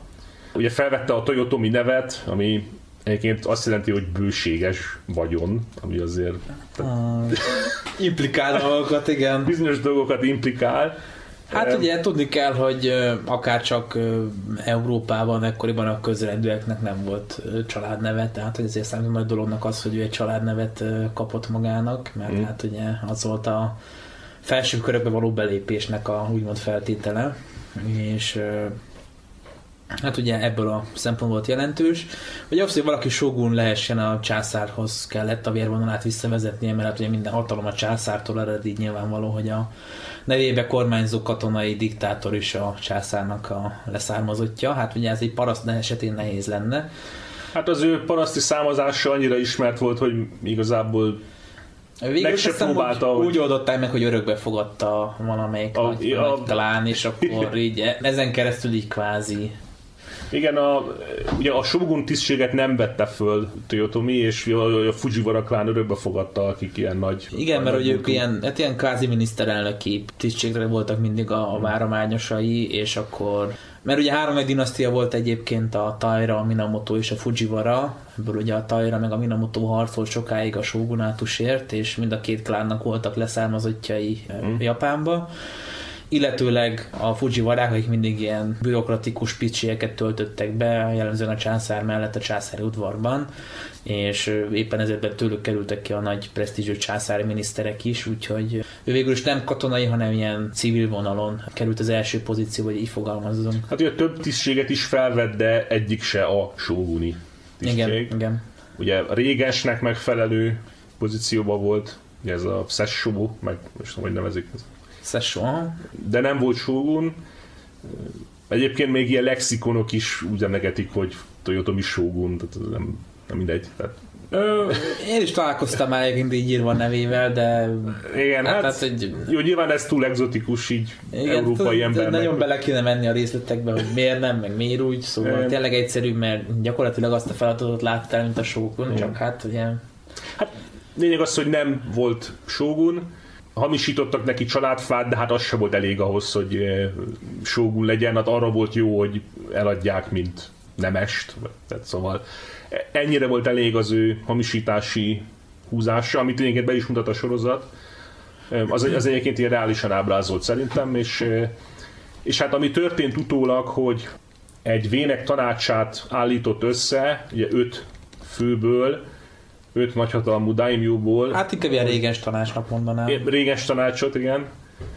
Ugye felvette a Toyotomi nevet, ami egyébként azt jelenti, hogy bőséges vagyon, ami azért... Uh, implikál dolgokat, igen. Bizonyos dolgokat implikál. Hát ugye tudni kell, hogy akár csak Európában ekkoriban a közrendűeknek nem volt családneve, tehát hogy ezért számít nagy dolognak az, hogy ő egy családnevet kapott magának, mert mm. hát ugye az volt a felső körökbe való belépésnek a úgymond feltétele, és Hát ugye ebből a szempontból volt jelentős. Hogy hogy valaki shogun lehessen a császárhoz kellett a vérvonalát visszavezetnie, mert hát ugye minden hatalom a császártól ered, így nyilvánvaló, hogy a nevébe kormányzó katonai diktátor is a császárnak a leszármazottja. Hát ugye ez egy paraszt esetén nehéz lenne. Hát az ő paraszti számozása annyira ismert volt, hogy igazából Végül meg se próbálta, úgy, hogy... úgy oldották meg, hogy örökbe fogadta valamelyik a, nagy, a, talán, és akkor így e- ezen keresztül így kvázi igen, a, ugye a Shogun tisztséget nem vette föl Toyotomi, és a Fujiwara klán örökbe fogadta, akik ilyen nagy... Igen, mert hogy ők ilyen, hát ilyen kvázi miniszterelnöki tisztségre voltak mindig a, a várományosai, és akkor mert ugye három egy dinasztia volt egyébként a Taira, a Minamoto és a Fujiwara, ebből ugye a Taira meg a Minamoto harcolt sokáig a shogunátusért, és mind a két klánnak voltak leszármazottjai mm. Japánba illetőleg a Fujiwarák, akik mindig ilyen bürokratikus picsieket töltöttek be, jellemzően a császár mellett a császári udvarban, és éppen ezért tőlük kerültek ki a nagy presztízsű császári miniszterek is, úgyhogy ő végül is nem katonai, hanem ilyen civil vonalon került az első pozíció, hogy így fogalmazzunk. Hát ugye több tisztséget is felvett, de egyik se a sóguni tisztség. Igen, igen. Ugye a régesnek megfelelő pozícióban volt, ugye ez a Sessho, meg most hogy nevezik, Szechuan. De nem volt Shogun. Egyébként még ilyen lexikonok is úgy emlegetik, hogy Toyotomi Shogun, tehát nem, nem mindegy. Tehát Ö, én is találkoztam már egyébként így írva nevével, de... Igen, hát, hát hogy... jó, nyilván ez túl egzotikus így igen, európai ember. Nagyon bele kéne menni a részletekbe, hogy miért nem, meg miért úgy, szóval igen. tényleg egyszerű, mert gyakorlatilag azt a feladatot láttál, mint a Shogun, csak hát ugye... Hát lényeg az, hogy nem volt Shogun, hamisítottak neki családfát, de hát az se volt elég ahhoz, hogy eh, sógun legyen, hát arra volt jó, hogy eladják, mint nemest. Tehát szóval ennyire volt elég az ő hamisítási húzása, amit lényegében be is mutat a sorozat. Eh, az, az egyébként ilyen reálisan ábrázolt szerintem, és, eh, és hát ami történt utólag, hogy egy vének tanácsát állított össze, ugye öt főből, öt nagyhatalmú daimyo-ból. Hát inkább ilyen réges tanácsnak mondanám. Réges tanácsot, igen.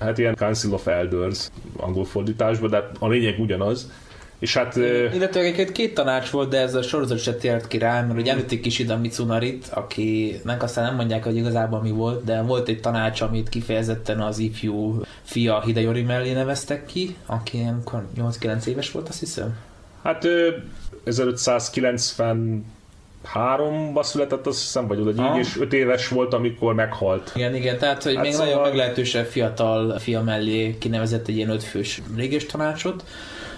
Hát ilyen Council of Elders angol fordításban, de a lényeg ugyanaz. És hát... Illetve egyébként két tanács volt, de ez a sorozat se tért ki rá, mert ugye említik Kishida Mitsunarit, akinek aztán nem mondják, hogy igazából mi volt, de volt egy tanács, amit kifejezetten az ifjú fia Hideyori mellé neveztek ki, aki 8-9 éves volt, azt hiszem. Hát 1590 háromba született, azt hiszem, vagy oda ah. és öt éves volt, amikor meghalt. Igen, igen, tehát hogy hát még szóval... nagyon meglehetősen fiatal fia mellé kinevezett egy ilyen ötfős régés tanácsot,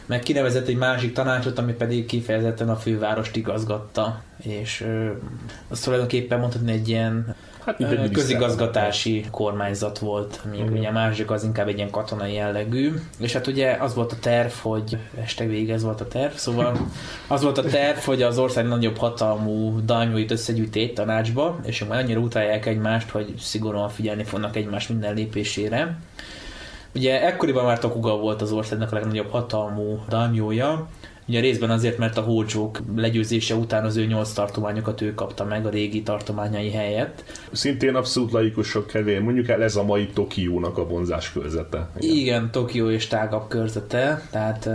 meg kinevezett egy másik tanácsot, ami pedig kifejezetten a fővárost igazgatta, és ö, az tulajdonképpen mondhatni egy ilyen Hát, közigazgatási kormányzat volt, míg uh-huh. ugye a másik az inkább egy ilyen katonai jellegű, és hát ugye az volt a terv, hogy este vége ez volt a terv, szóval az volt a terv, hogy az ország nagyobb hatalmú daimjóit összegyűjti egy tanácsba, és ők majd annyira utálják egymást, hogy szigorúan figyelni fognak egymás minden lépésére. Ugye ekkoriban már Tokuga volt az országnak a legnagyobb hatalmú daimjója, Ugye részben azért, mert a Hojók legyőzése után az ő nyolc tartományokat ő kapta meg a régi tartományai helyett. Szintén abszolút laikusok kevén, mondjuk el ez a mai Tokiónak a vonzás körzete. Igen, Igen Tokió és tágabb körzete, tehát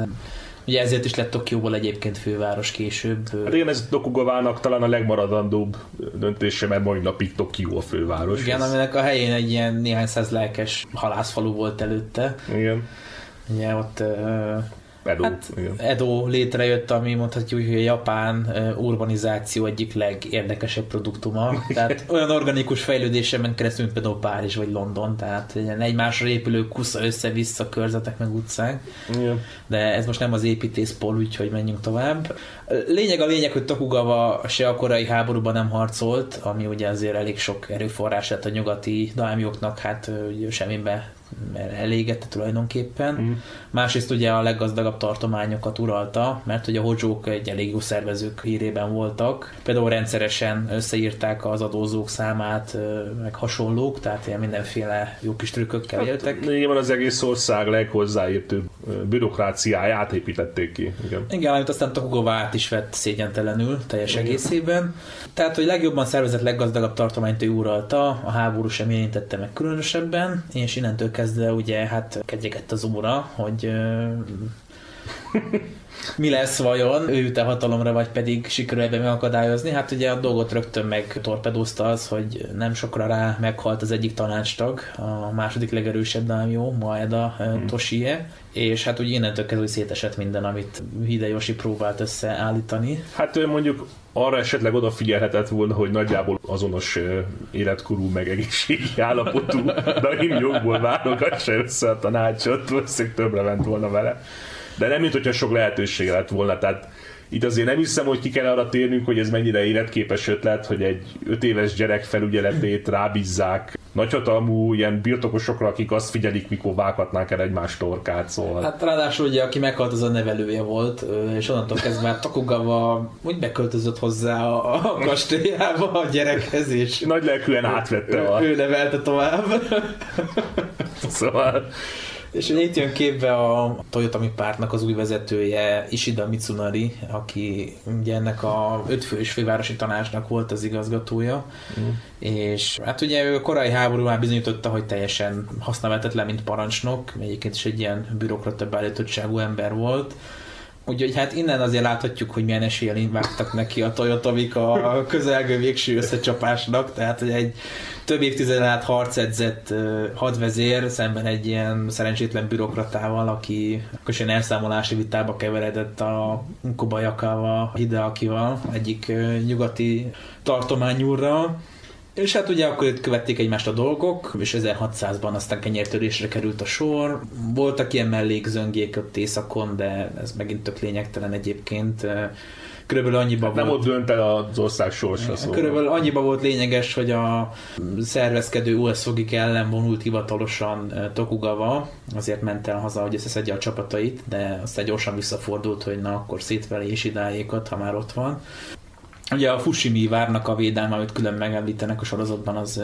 Ugye ezért is lett Tokióból egyébként főváros később. Hát igen, ez Dokugavának talán a legmaradandóbb döntése, mert mai napig Tokió a főváros. Igen, ez... aminek a helyén egy ilyen néhány száz lelkes halászfalu volt előtte. Igen. Ugye ott Edo, hát igen. Edo létrejött, ami mondhatjuk, hogy a japán urbanizáció egyik legérdekesebb produktuma. Tehát olyan organikus fejlődése ment keresztül, mint például Párizs vagy London, tehát egymásra épülő kusza össze-vissza körzetek meg utcák. Igen. De ez most nem az építészpol, úgyhogy menjünk tovább. Lényeg a lényeg, hogy Tokugawa se a korai háborúban nem harcolt, ami ugye azért elég sok erőforrás lett a nyugati daimjoknak, hát semmibe elégette tulajdonképpen. Mm. Másrészt ugye a leggazdagabb tartományokat uralta, mert ugye a hojók egy elég jó szervezők hírében voltak. Például rendszeresen összeírták az adózók számát, meg hasonlók, tehát ilyen mindenféle jó kis trükkökkel hát, éltek. Nyilván az egész ország leghozzáértő bürokráciáját építették ki. Igen, Igen amit aztán Tokugawa át is vett szégyentelenül teljes Igen. egészében. Tehát, hogy legjobban szervezett, leggazdagabb tartományt ő uralta, a háború sem érintette meg különösebben, és innentől kezdve ugye hát kegyegett az óra, hogy mi lesz vajon, ő jut hatalomra, vagy pedig sikerül ebben megakadályozni. Hát ugye a dolgot rögtön meg torpedózta az, hogy nem sokra rá meghalt az egyik tanácstag, a második legerősebb dámjó, Maeda hmm. Toshie, és hát úgy innentől kezdve szétesett minden, amit Hideyoshi próbált összeállítani. Hát mondjuk arra esetleg odafigyelhetett volna, hogy nagyjából azonos életkorú, meg egészségi állapotú, de jogból válogassa össze a tanácsot, valószínűleg többre ment volna vele. De nem, mint hogyha sok lehetősége lett volna, tehát itt azért nem hiszem, hogy ki kell arra térnünk, hogy ez mennyire életképes ötlet, hogy egy öt éves gyerek felügyeletét rábízzák nagyhatalmú ilyen birtokosokra, akik azt figyelik, mikor vághatnák el egymás torkát, szóval. Hát ráadásul ugye, aki meghalt, az a nevelője volt, és onnantól kezdve már Tokugawa úgy beköltözött hozzá a, a kastélyába a gyerekhez, és nagy lelkűen átvette a... Ő, ő nevelte tovább. szóval és ugye itt jön képbe a Toyota pártnak az új vezetője, Ishida Mitsunari, aki ugye ennek a ötfős fővárosi tanácsnak volt az igazgatója, mm. és hát ugye ő a korai háború már bizonyította, hogy teljesen használhatatlan, mint parancsnok, egyébként is egy ilyen bürokrata beállítottságú ember volt, Úgyhogy hát innen azért láthatjuk, hogy milyen esélyen vágtak neki a Toyotovik a közelgő végső összecsapásnak, tehát hogy egy több évtizeden át harcedzett hadvezér szemben egy ilyen szerencsétlen bürokratával, aki kösen elszámolási vitába keveredett a Kubajakával, Hideakival, egyik nyugati tartományúrral, és hát ugye akkor itt követték egymást a dolgok, és 1600-ban aztán kenyértörésre került a sor. Voltak ilyen mellékzöngék ott északon, de ez megint tök lényegtelen egyébként. Körülbelül annyiba hát volt... Nem ott dönt el az ország sorsa, szóval. Körülbelül annyiba volt lényeges, hogy a szervezkedő USZ-fogik ellen vonult hivatalosan Tokugawa, azért ment el haza, hogy összeszedje a csapatait, de aztán gyorsan visszafordult, hogy na akkor szétveli is idáékat, ha már ott van. Ugye a Fushimi várnak a védelme, amit külön megemlítenek a sorozatban, az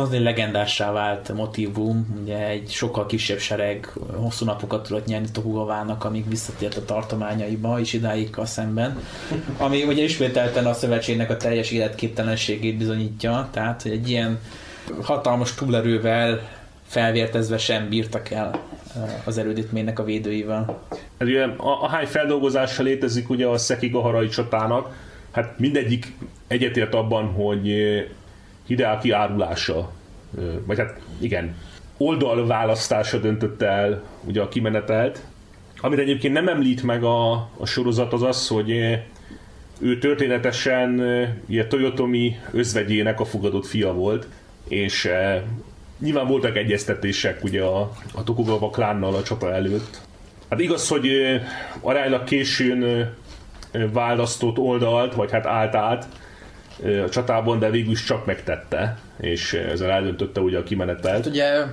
az egy legendássá vált motivum, ugye egy sokkal kisebb sereg hosszú napokat tudott nyerni Tokugavának, amíg visszatért a tartományaiba, és idáig a szemben. Ami ugye ismételten a szövetségnek a teljes életképtelenségét bizonyítja, tehát hogy egy ilyen hatalmas túlerővel felvértezve sem bírtak el az erődítménynek a védőivel. Ugye a, a hány feldolgozása létezik ugye a Sekigaharai csatának, hát mindegyik egyetért abban, hogy Hideaki árulása, vagy hát igen, oldalválasztása döntötte el ugye a kimenetelt. Amit egyébként nem említ meg a, a sorozat az az, hogy ő történetesen ugye Toyotomi özvegyének a fogadott fia volt, és nyilván voltak egyeztetések ugye a, a Tokugawa klánnal a csata előtt, Hát igaz, hogy aránylag későn választott oldalt, vagy hát állt át a csatában, de végül is csak megtette, és ezzel eldöntötte ugye a kimenetelt. Hát ugye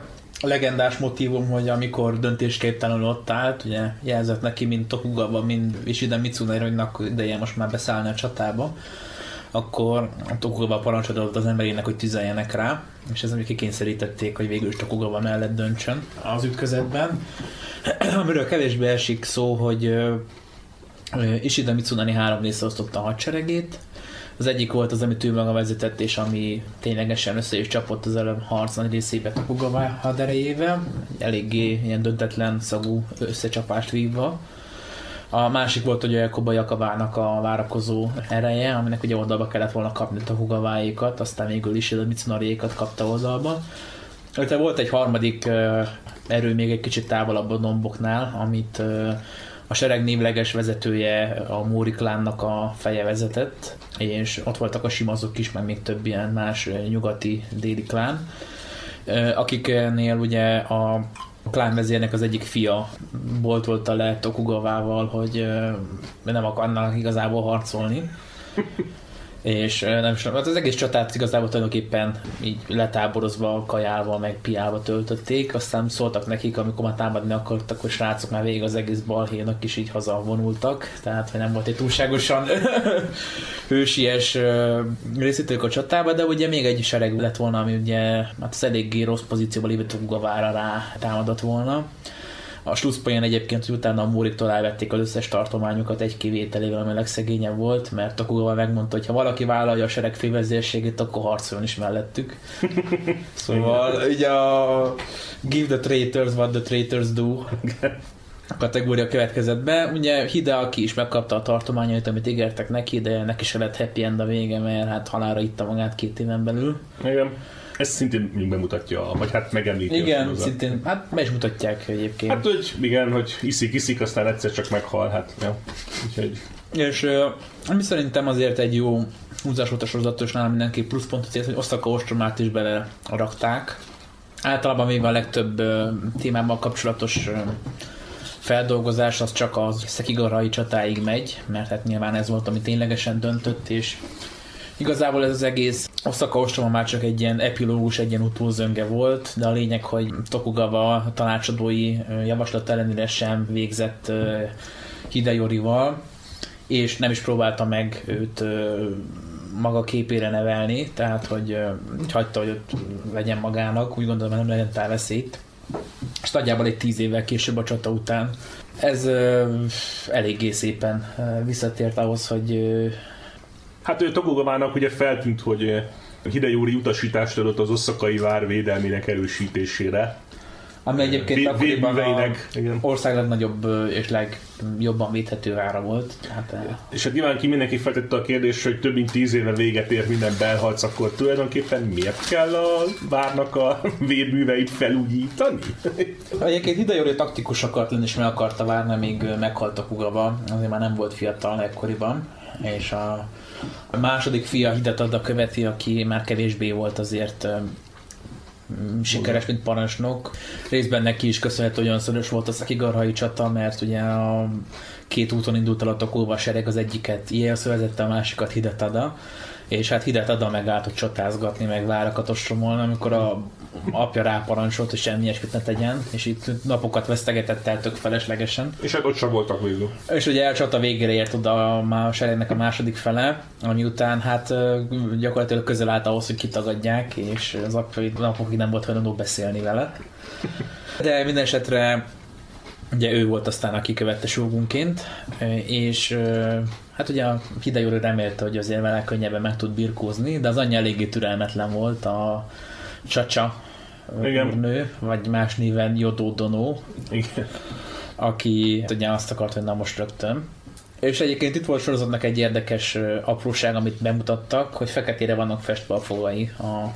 a legendás motivum, hogy amikor döntésképtelenül ott állt, ugye jelzett neki, mint Tokugawa, mind Ishida Mitsunai, hogy ideje most már beszállni a csatába, akkor a Tokugawa parancsot az emberének, hogy tüzeljenek rá, és ez kikényszerítették, hogy végül is Tokugawa mellett döntsön az ütközetben. Amiről kevésbé esik szó, hogy Ishida Mitsunani három részre osztotta a hadseregét, az egyik volt az, amit ő maga vezetett, és ami ténylegesen össze is csapott az előbb harc nagy részébe Tokugawa haderejével, eléggé ilyen döntetlen szagú összecsapást vívva. A másik volt ugye Koba Jakavának a várakozó ereje, aminek ugye oldalba kellett volna kapni a Hugaváékat, aztán végül is a Mitsunariékat kapta oldalba. Öte volt egy harmadik erő még egy kicsit távolabb a domboknál, amit a sereg névleges vezetője a Móri klánnak a feje vezetett, és ott voltak a simazok is, meg még több ilyen más nyugati déli klán, akiknél ugye a klán vezérnek az egyik fia boltolta le Tokugavával, hogy nem akarnak igazából harcolni és nem is, hát az egész csatát igazából tulajdonképpen így letáborozva, kajával, meg piával töltötték, aztán szóltak nekik, amikor már támadni akartak, hogy srácok már végig az egész balhénak is így hazavonultak, tehát hogy nem volt egy túlságosan hősies részítők a csatába, de ugye még egy sereg lett volna, ami ugye hát az eléggé rossz pozícióban lévő Tugavára rá támadott volna. A slusszpoén egyébként, hogy utána a Múriktól elvették az összes tartományokat egy kivételével, ami a legszegényebb volt, mert Tokugawa megmondta, hogy ha valaki vállalja a sereg fővezérségét, akkor harcoljon is mellettük. szóval ugye a Give the traitors what the traitors do a kategória következett be. Ugye aki is megkapta a tartományait, amit ígértek neki, de neki se lett happy end a vége, mert hát halára itta magát két éven belül. Igen. Ez szintén bemutatja, vagy hát megemlíti. Igen, a szintén, hát be is mutatják egyébként. Hát, hogy igen, hogy iszik, iszik, aztán egyszer csak meghal, hát ja. Úgyhogy... És ami szerintem azért egy jó húzás volt a sorozatos nálam mindenki pluszpontot ért, hogy Osztaka ostromát is bele rakták. Általában még a legtöbb témával kapcsolatos feldolgozás az csak az Szekigarai csatáig megy, mert hát nyilván ez volt, ami ténylegesen döntött, és Igazából ez az egész Osaka ostroma már csak egy ilyen epilógus, egy ilyen utózönge volt, de a lényeg, hogy Tokugawa tanácsadói javaslat ellenére sem végzett Hideyorival, és nem is próbálta meg őt maga képére nevelni, tehát hogy, hogy hagyta, hogy ott legyen magának, úgy gondolom, hogy nem legyen táveszélyt. És nagyjából egy tíz évvel később a csata után ez eléggé szépen visszatért ahhoz, hogy Hát ő Tokugavának ugye feltűnt, hogy Hidejúri utasítást adott az oszakai vár védelmének erősítésére. Ami egyébként akkoriban a ország legnagyobb és legjobban védhető vára volt. Hát, és hát nyilván ki mindenki feltette a kérdést, hogy több mint tíz éve véget ér minden belharc, akkor tulajdonképpen miért kell a várnak a védműveit felújítani? Egyébként Hidejúri taktikusak akart lenni, és meg akarta várni, amíg meghalt a azért már nem volt fiatal ekkoriban, és a a második fia Hidetada követi, aki már kevésbé volt azért sikeres, mint parancsnok. Részben neki is köszönhető, hogy olyan szoros volt a Szakigarhai csata, mert ugye a két úton indult el a Tokóva sereg, az egyiket Ieyasu vezette, a másikat Hidetada és hát hidet adta megállt, hogy csatázgatni, meg várakat ostromolni, amikor a apja ráparancsolt, hogy semmi ilyesmit ne tegyen, és itt napokat vesztegetett el tök feleslegesen. És hát ott sem voltak végül. És ugye elcsata végére ért oda a, a seregnek a második fele, ami után hát gyakorlatilag közel állt ahhoz, hogy kitagadják, és az apja napokig nem volt hajlandó beszélni vele. De minden esetre ugye ő volt aztán, aki követte sógunként, és hát ugye a Hidejúri remélte, hogy azért vele könnyebben meg tud birkózni, de az anyja eléggé türelmetlen volt, a Csacsa Igen. nő, vagy más néven Jodó Donó, Igen. aki ugye azt akart, hogy na most rögtön. És egyébként itt volt sorozatnak egy érdekes apróság, amit bemutattak, hogy feketére vannak festve a fogai a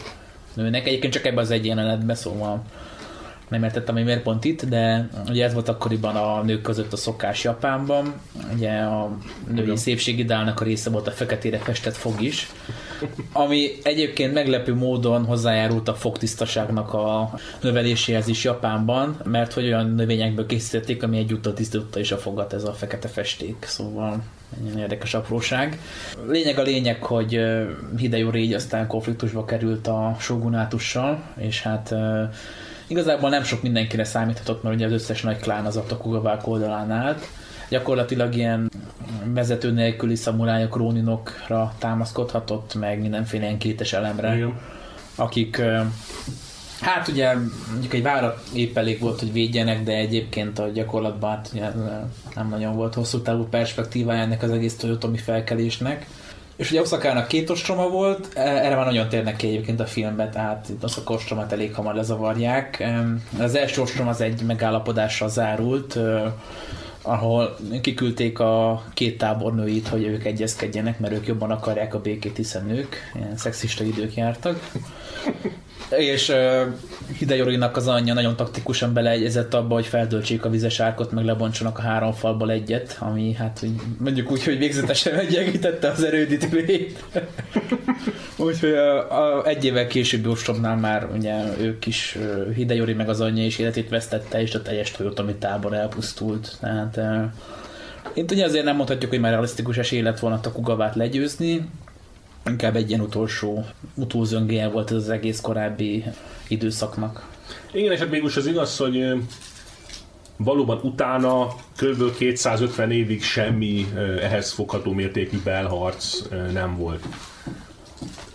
nőnek. Egyébként csak ebben az egy jelenetben, szóval nem értettem, hogy miért pont itt, de ugye ez volt akkoriban a nők között a szokás Japánban. Ugye a női szépségideálnak a része volt a feketére festett fog is, ami egyébként meglepő módon hozzájárult a fogtisztaságnak a növeléséhez is Japánban, mert hogy olyan növényekből készítették, ami egyúttal tisztította is a fogat, ez a fekete festék, szóval egy érdekes apróság. Lényeg a lényeg, hogy Hideyori így aztán konfliktusba került a shogunátussal, és hát Igazából nem sok mindenkire számíthatott, mert ugye az összes nagy klán az a Tokugavák oldalán állt. Gyakorlatilag ilyen vezető nélküli szamurájok, róninokra támaszkodhatott, meg mindenféle ilyen kétes elemre, Igen. akik Hát ugye mondjuk egy várat épp elég volt, hogy védjenek, de egyébként a gyakorlatban hát ugye nem nagyon volt hosszú távú perspektívája ennek az egész Toyotomi felkelésnek. És ugye Oszakának két ostroma volt, e, erre már nagyon térnek ki egyébként a filmben, tehát az a ostromát elég hamar lezavarják. Az első ostrom az egy megállapodással zárult, ahol kiküldték a két tábornőit, hogy ők egyezkedjenek, mert ők jobban akarják a békét, hiszen ők ilyen szexista idők jártak és Hideyorinak az anyja nagyon taktikusan beleegyezett abba, hogy feldöltsék a vizes árkot, meg lebontsanak a három falból egyet, ami hát hogy mondjuk úgy, hogy végzetesen meggyengítette az erődítményt. Úgyhogy uh, a, egy évvel későbbi ostromnál már ugye ők is, Hideyori meg az anyja is életét vesztette, és a teljes Toyotomi tábor elpusztult. Tehát én ugye azért nem mondhatjuk, hogy már realisztikus esély lett volna a Kugavát legyőzni, inkább egy ilyen utolsó utózöngéje volt ez az egész korábbi időszaknak. Igen, és hát mégis az igaz, hogy valóban utána kb. 250 évig semmi ehhez fogható mértékű belharc nem volt.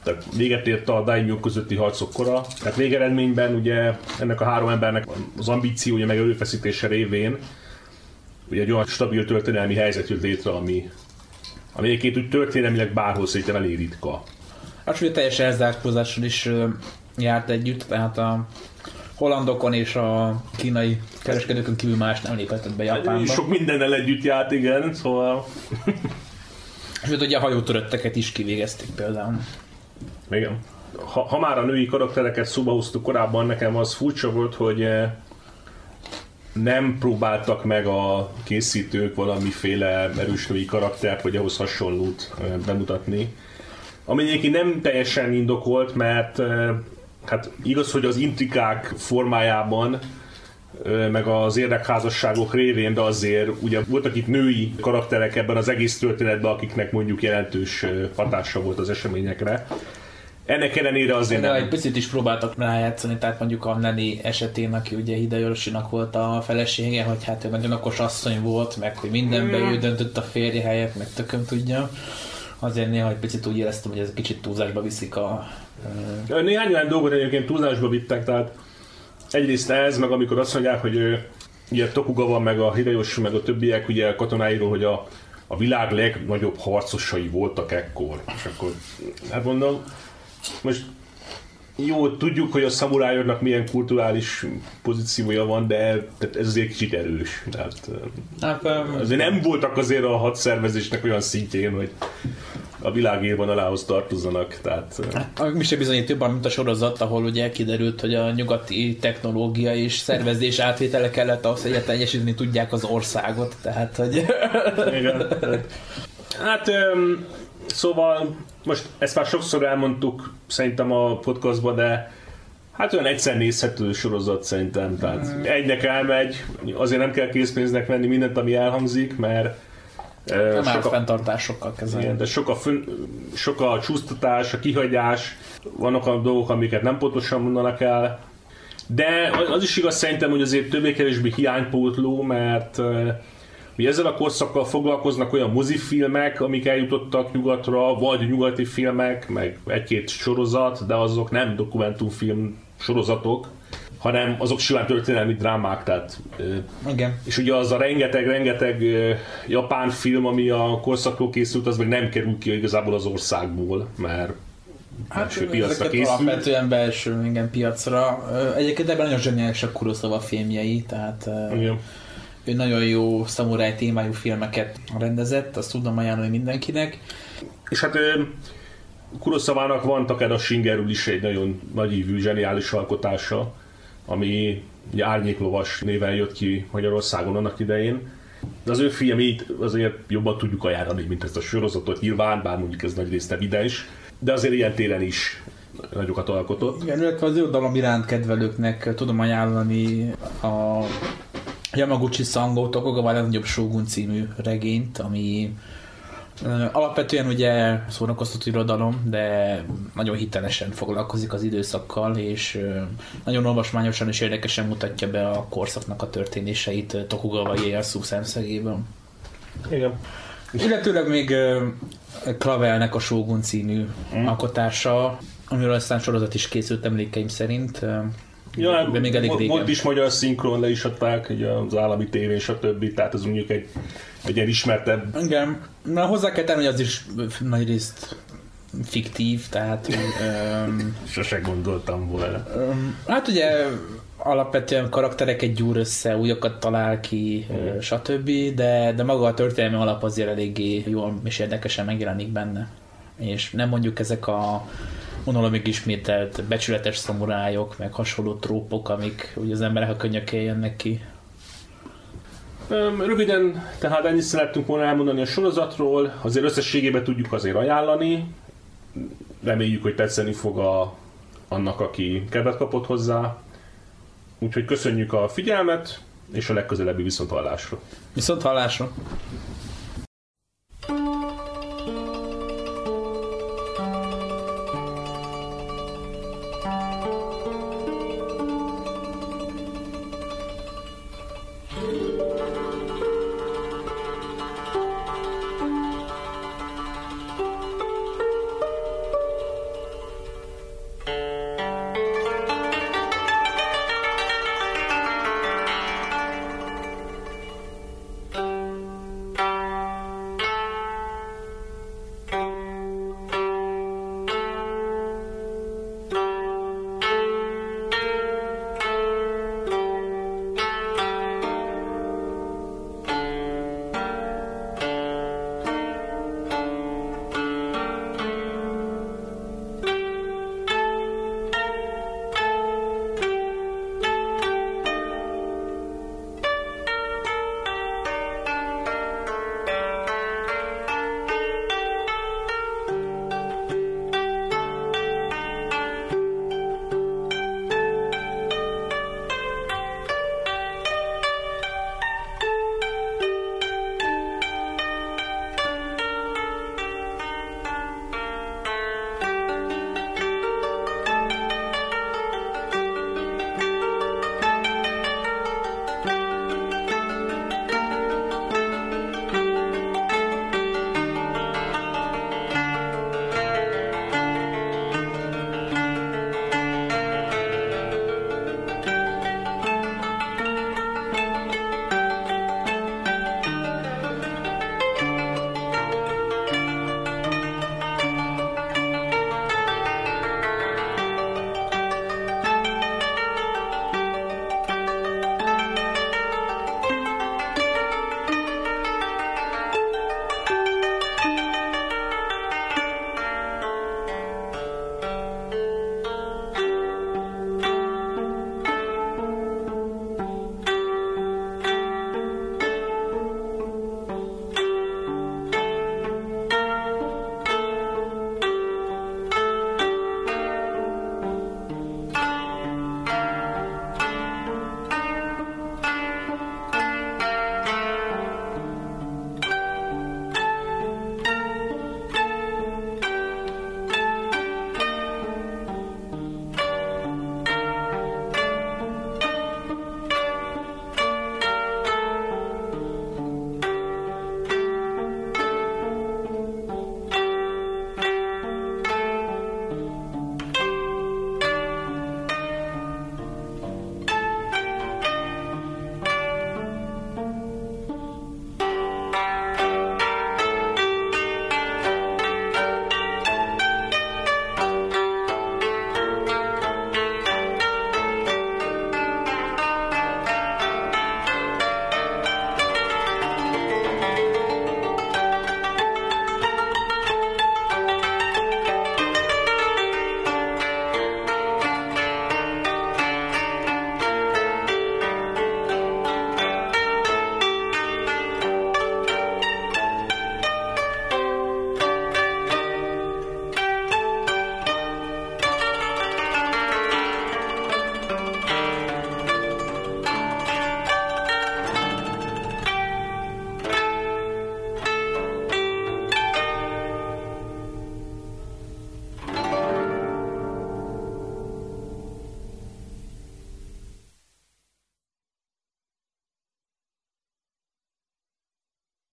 Tehát véget ért a daimyo közötti harcok kora. Tehát végeredményben ugye ennek a három embernek az ambíciója meg előfeszítése révén ugye egy olyan stabil történelmi helyzet jött létre, ami ami egyébként úgy történelmileg bárhol szerintem elég ritka. Hát ugye teljes elzárkózással is járt együtt, tehát a hollandokon és a kínai kereskedőkön kívül más nem léphetett be Japánba. Sok mindennel együtt járt, igen, szóval... És ugye a hajótörötteket is kivégezték például. Igen. Ha, ha már a női karaktereket szóba hoztuk korábban, nekem az furcsa volt, hogy nem próbáltak meg a készítők valamiféle erős női karaktert, vagy ahhoz hasonlót bemutatni. Ami egyébként nem teljesen indokolt, mert hát igaz, hogy az intrikák formájában meg az érdekházasságok révén, de azért ugye voltak itt női karakterek ebben az egész történetben, akiknek mondjuk jelentős hatása volt az eseményekre. Ennek ellenére azért De nem. egy picit is próbáltak rájátszani, tehát mondjuk a Neni esetén, aki ugye Hidejorosinak volt a felesége, hogy hát ő nagyon okos asszony volt, meg hogy mindenben mm. ő döntött a férje helyett, meg tököm tudja. Azért néha egy picit úgy éreztem, hogy ez kicsit túlzásba viszik a... Néhány olyan dolgot egyébként túlzásba vittek, tehát egyrészt ez, meg amikor azt mondják, hogy ő, ugye Tokugawa, meg a Hideyoshi, meg a többiek ugye katonáiról, hogy a, a világ legnagyobb harcosai voltak ekkor. És akkor, hát mondom, most jó, tudjuk, hogy a szamurájoknak milyen kulturális pozíciója van, de tehát ez azért kicsit erős. Tehát, hát, azért nem voltak azért a hadszervezésnek olyan szintjén, hogy a világírban alához tartozzanak. Tehát, hát, mi se bizonyít jobban, mint a sorozat, ahol ugye kiderült, hogy a nyugati technológia és szervezés átvétele kellett ahhoz, hogy teljesíteni tudják az országot. Tehát, hogy... Igen. Hát, szóval most ezt már sokszor elmondtuk szerintem a podcastban, de hát olyan egyszer nézhető sorozat szerintem, tehát mm. egynek elmegy, azért nem kell készpénznek venni mindent, ami elhangzik, mert nem sok a, fenntartásokkal kezelni. Igen, de sok a, fön, sok a csúsztatás, a kihagyás, vannak a dolgok, amiket nem pontosan mondanak el, de az is igaz szerintem, hogy azért többé-kevésbé hiánypótló, mert hogy ezzel a korszakkal foglalkoznak olyan mozifilmek, amik eljutottak nyugatra, vagy nyugati filmek, meg egy-két sorozat, de azok nem dokumentumfilm sorozatok, hanem azok simán történelmi drámák, tehát Igen. és ugye az a rengeteg-rengeteg japán film, ami a korszakról készült, az meg nem kerül ki igazából az országból, mert Hát belső piacra készül. Alapvetően belső igen, piacra. Egyébként ebben nagyon zseniális a Kuroszava filmjei, tehát Igen ő nagyon jó szamuráj témájú filmeket rendezett, azt tudom ajánlani mindenkinek. És hát Kurosavának van Takeda Shingerül is egy nagyon nagy ívű, zseniális alkotása, ami ugye Árnyéklovas néven jött ki Magyarországon annak idején. De az ő filmét azért jobban tudjuk ajánlani, mint ezt a sorozatot nyilván, bár mondjuk ez nagy részt evidens, de azért ilyen téren is nagyokat alkotott. Igen, illetve az irodalom iránt kedvelőknek tudom ajánlani a Yamaguchi Sango Tokugawa legnagyobb Shogun című regényt, ami Alapvetően ugye szórakoztató irodalom, de nagyon hitelesen foglalkozik az időszakkal, és nagyon olvasmányosan és érdekesen mutatja be a korszaknak a történéseit Tokugawa Ieyasu szemszögében. Igen. Illetőleg még Klavelnek a Shogun című mm. alkotása, amiről aztán sorozat is készült emlékeim szerint. Ja, de még elég régen. Volt is magyar szinkron, le is adták, ugye az állami tévén, stb. Tehát ez mondjuk egy, egy ilyen ismertebb. Igen, na hozzá kell tenni, hogy az is nagy részt fiktív, tehát... um, Sose gondoltam volna. Um, hát ugye alapvetően karaktereket gyúr össze, újakat talál ki, mm. stb., de, de maga a történelmi alap azért eléggé jól és érdekesen megjelenik benne. És nem mondjuk ezek a még ismételt becsületes szamurájok, meg hasonló trópok, amik ugye az emberek a könnyekkel jönnek ki. Röviden, tehát ennyit szerettünk volna elmondani a sorozatról, azért összességében tudjuk azért ajánlani, reméljük, hogy tetszeni fog a, annak, aki kedvet kapott hozzá. Úgyhogy köszönjük a figyelmet, és a legközelebbi viszonthallásra. Viszonthallásra!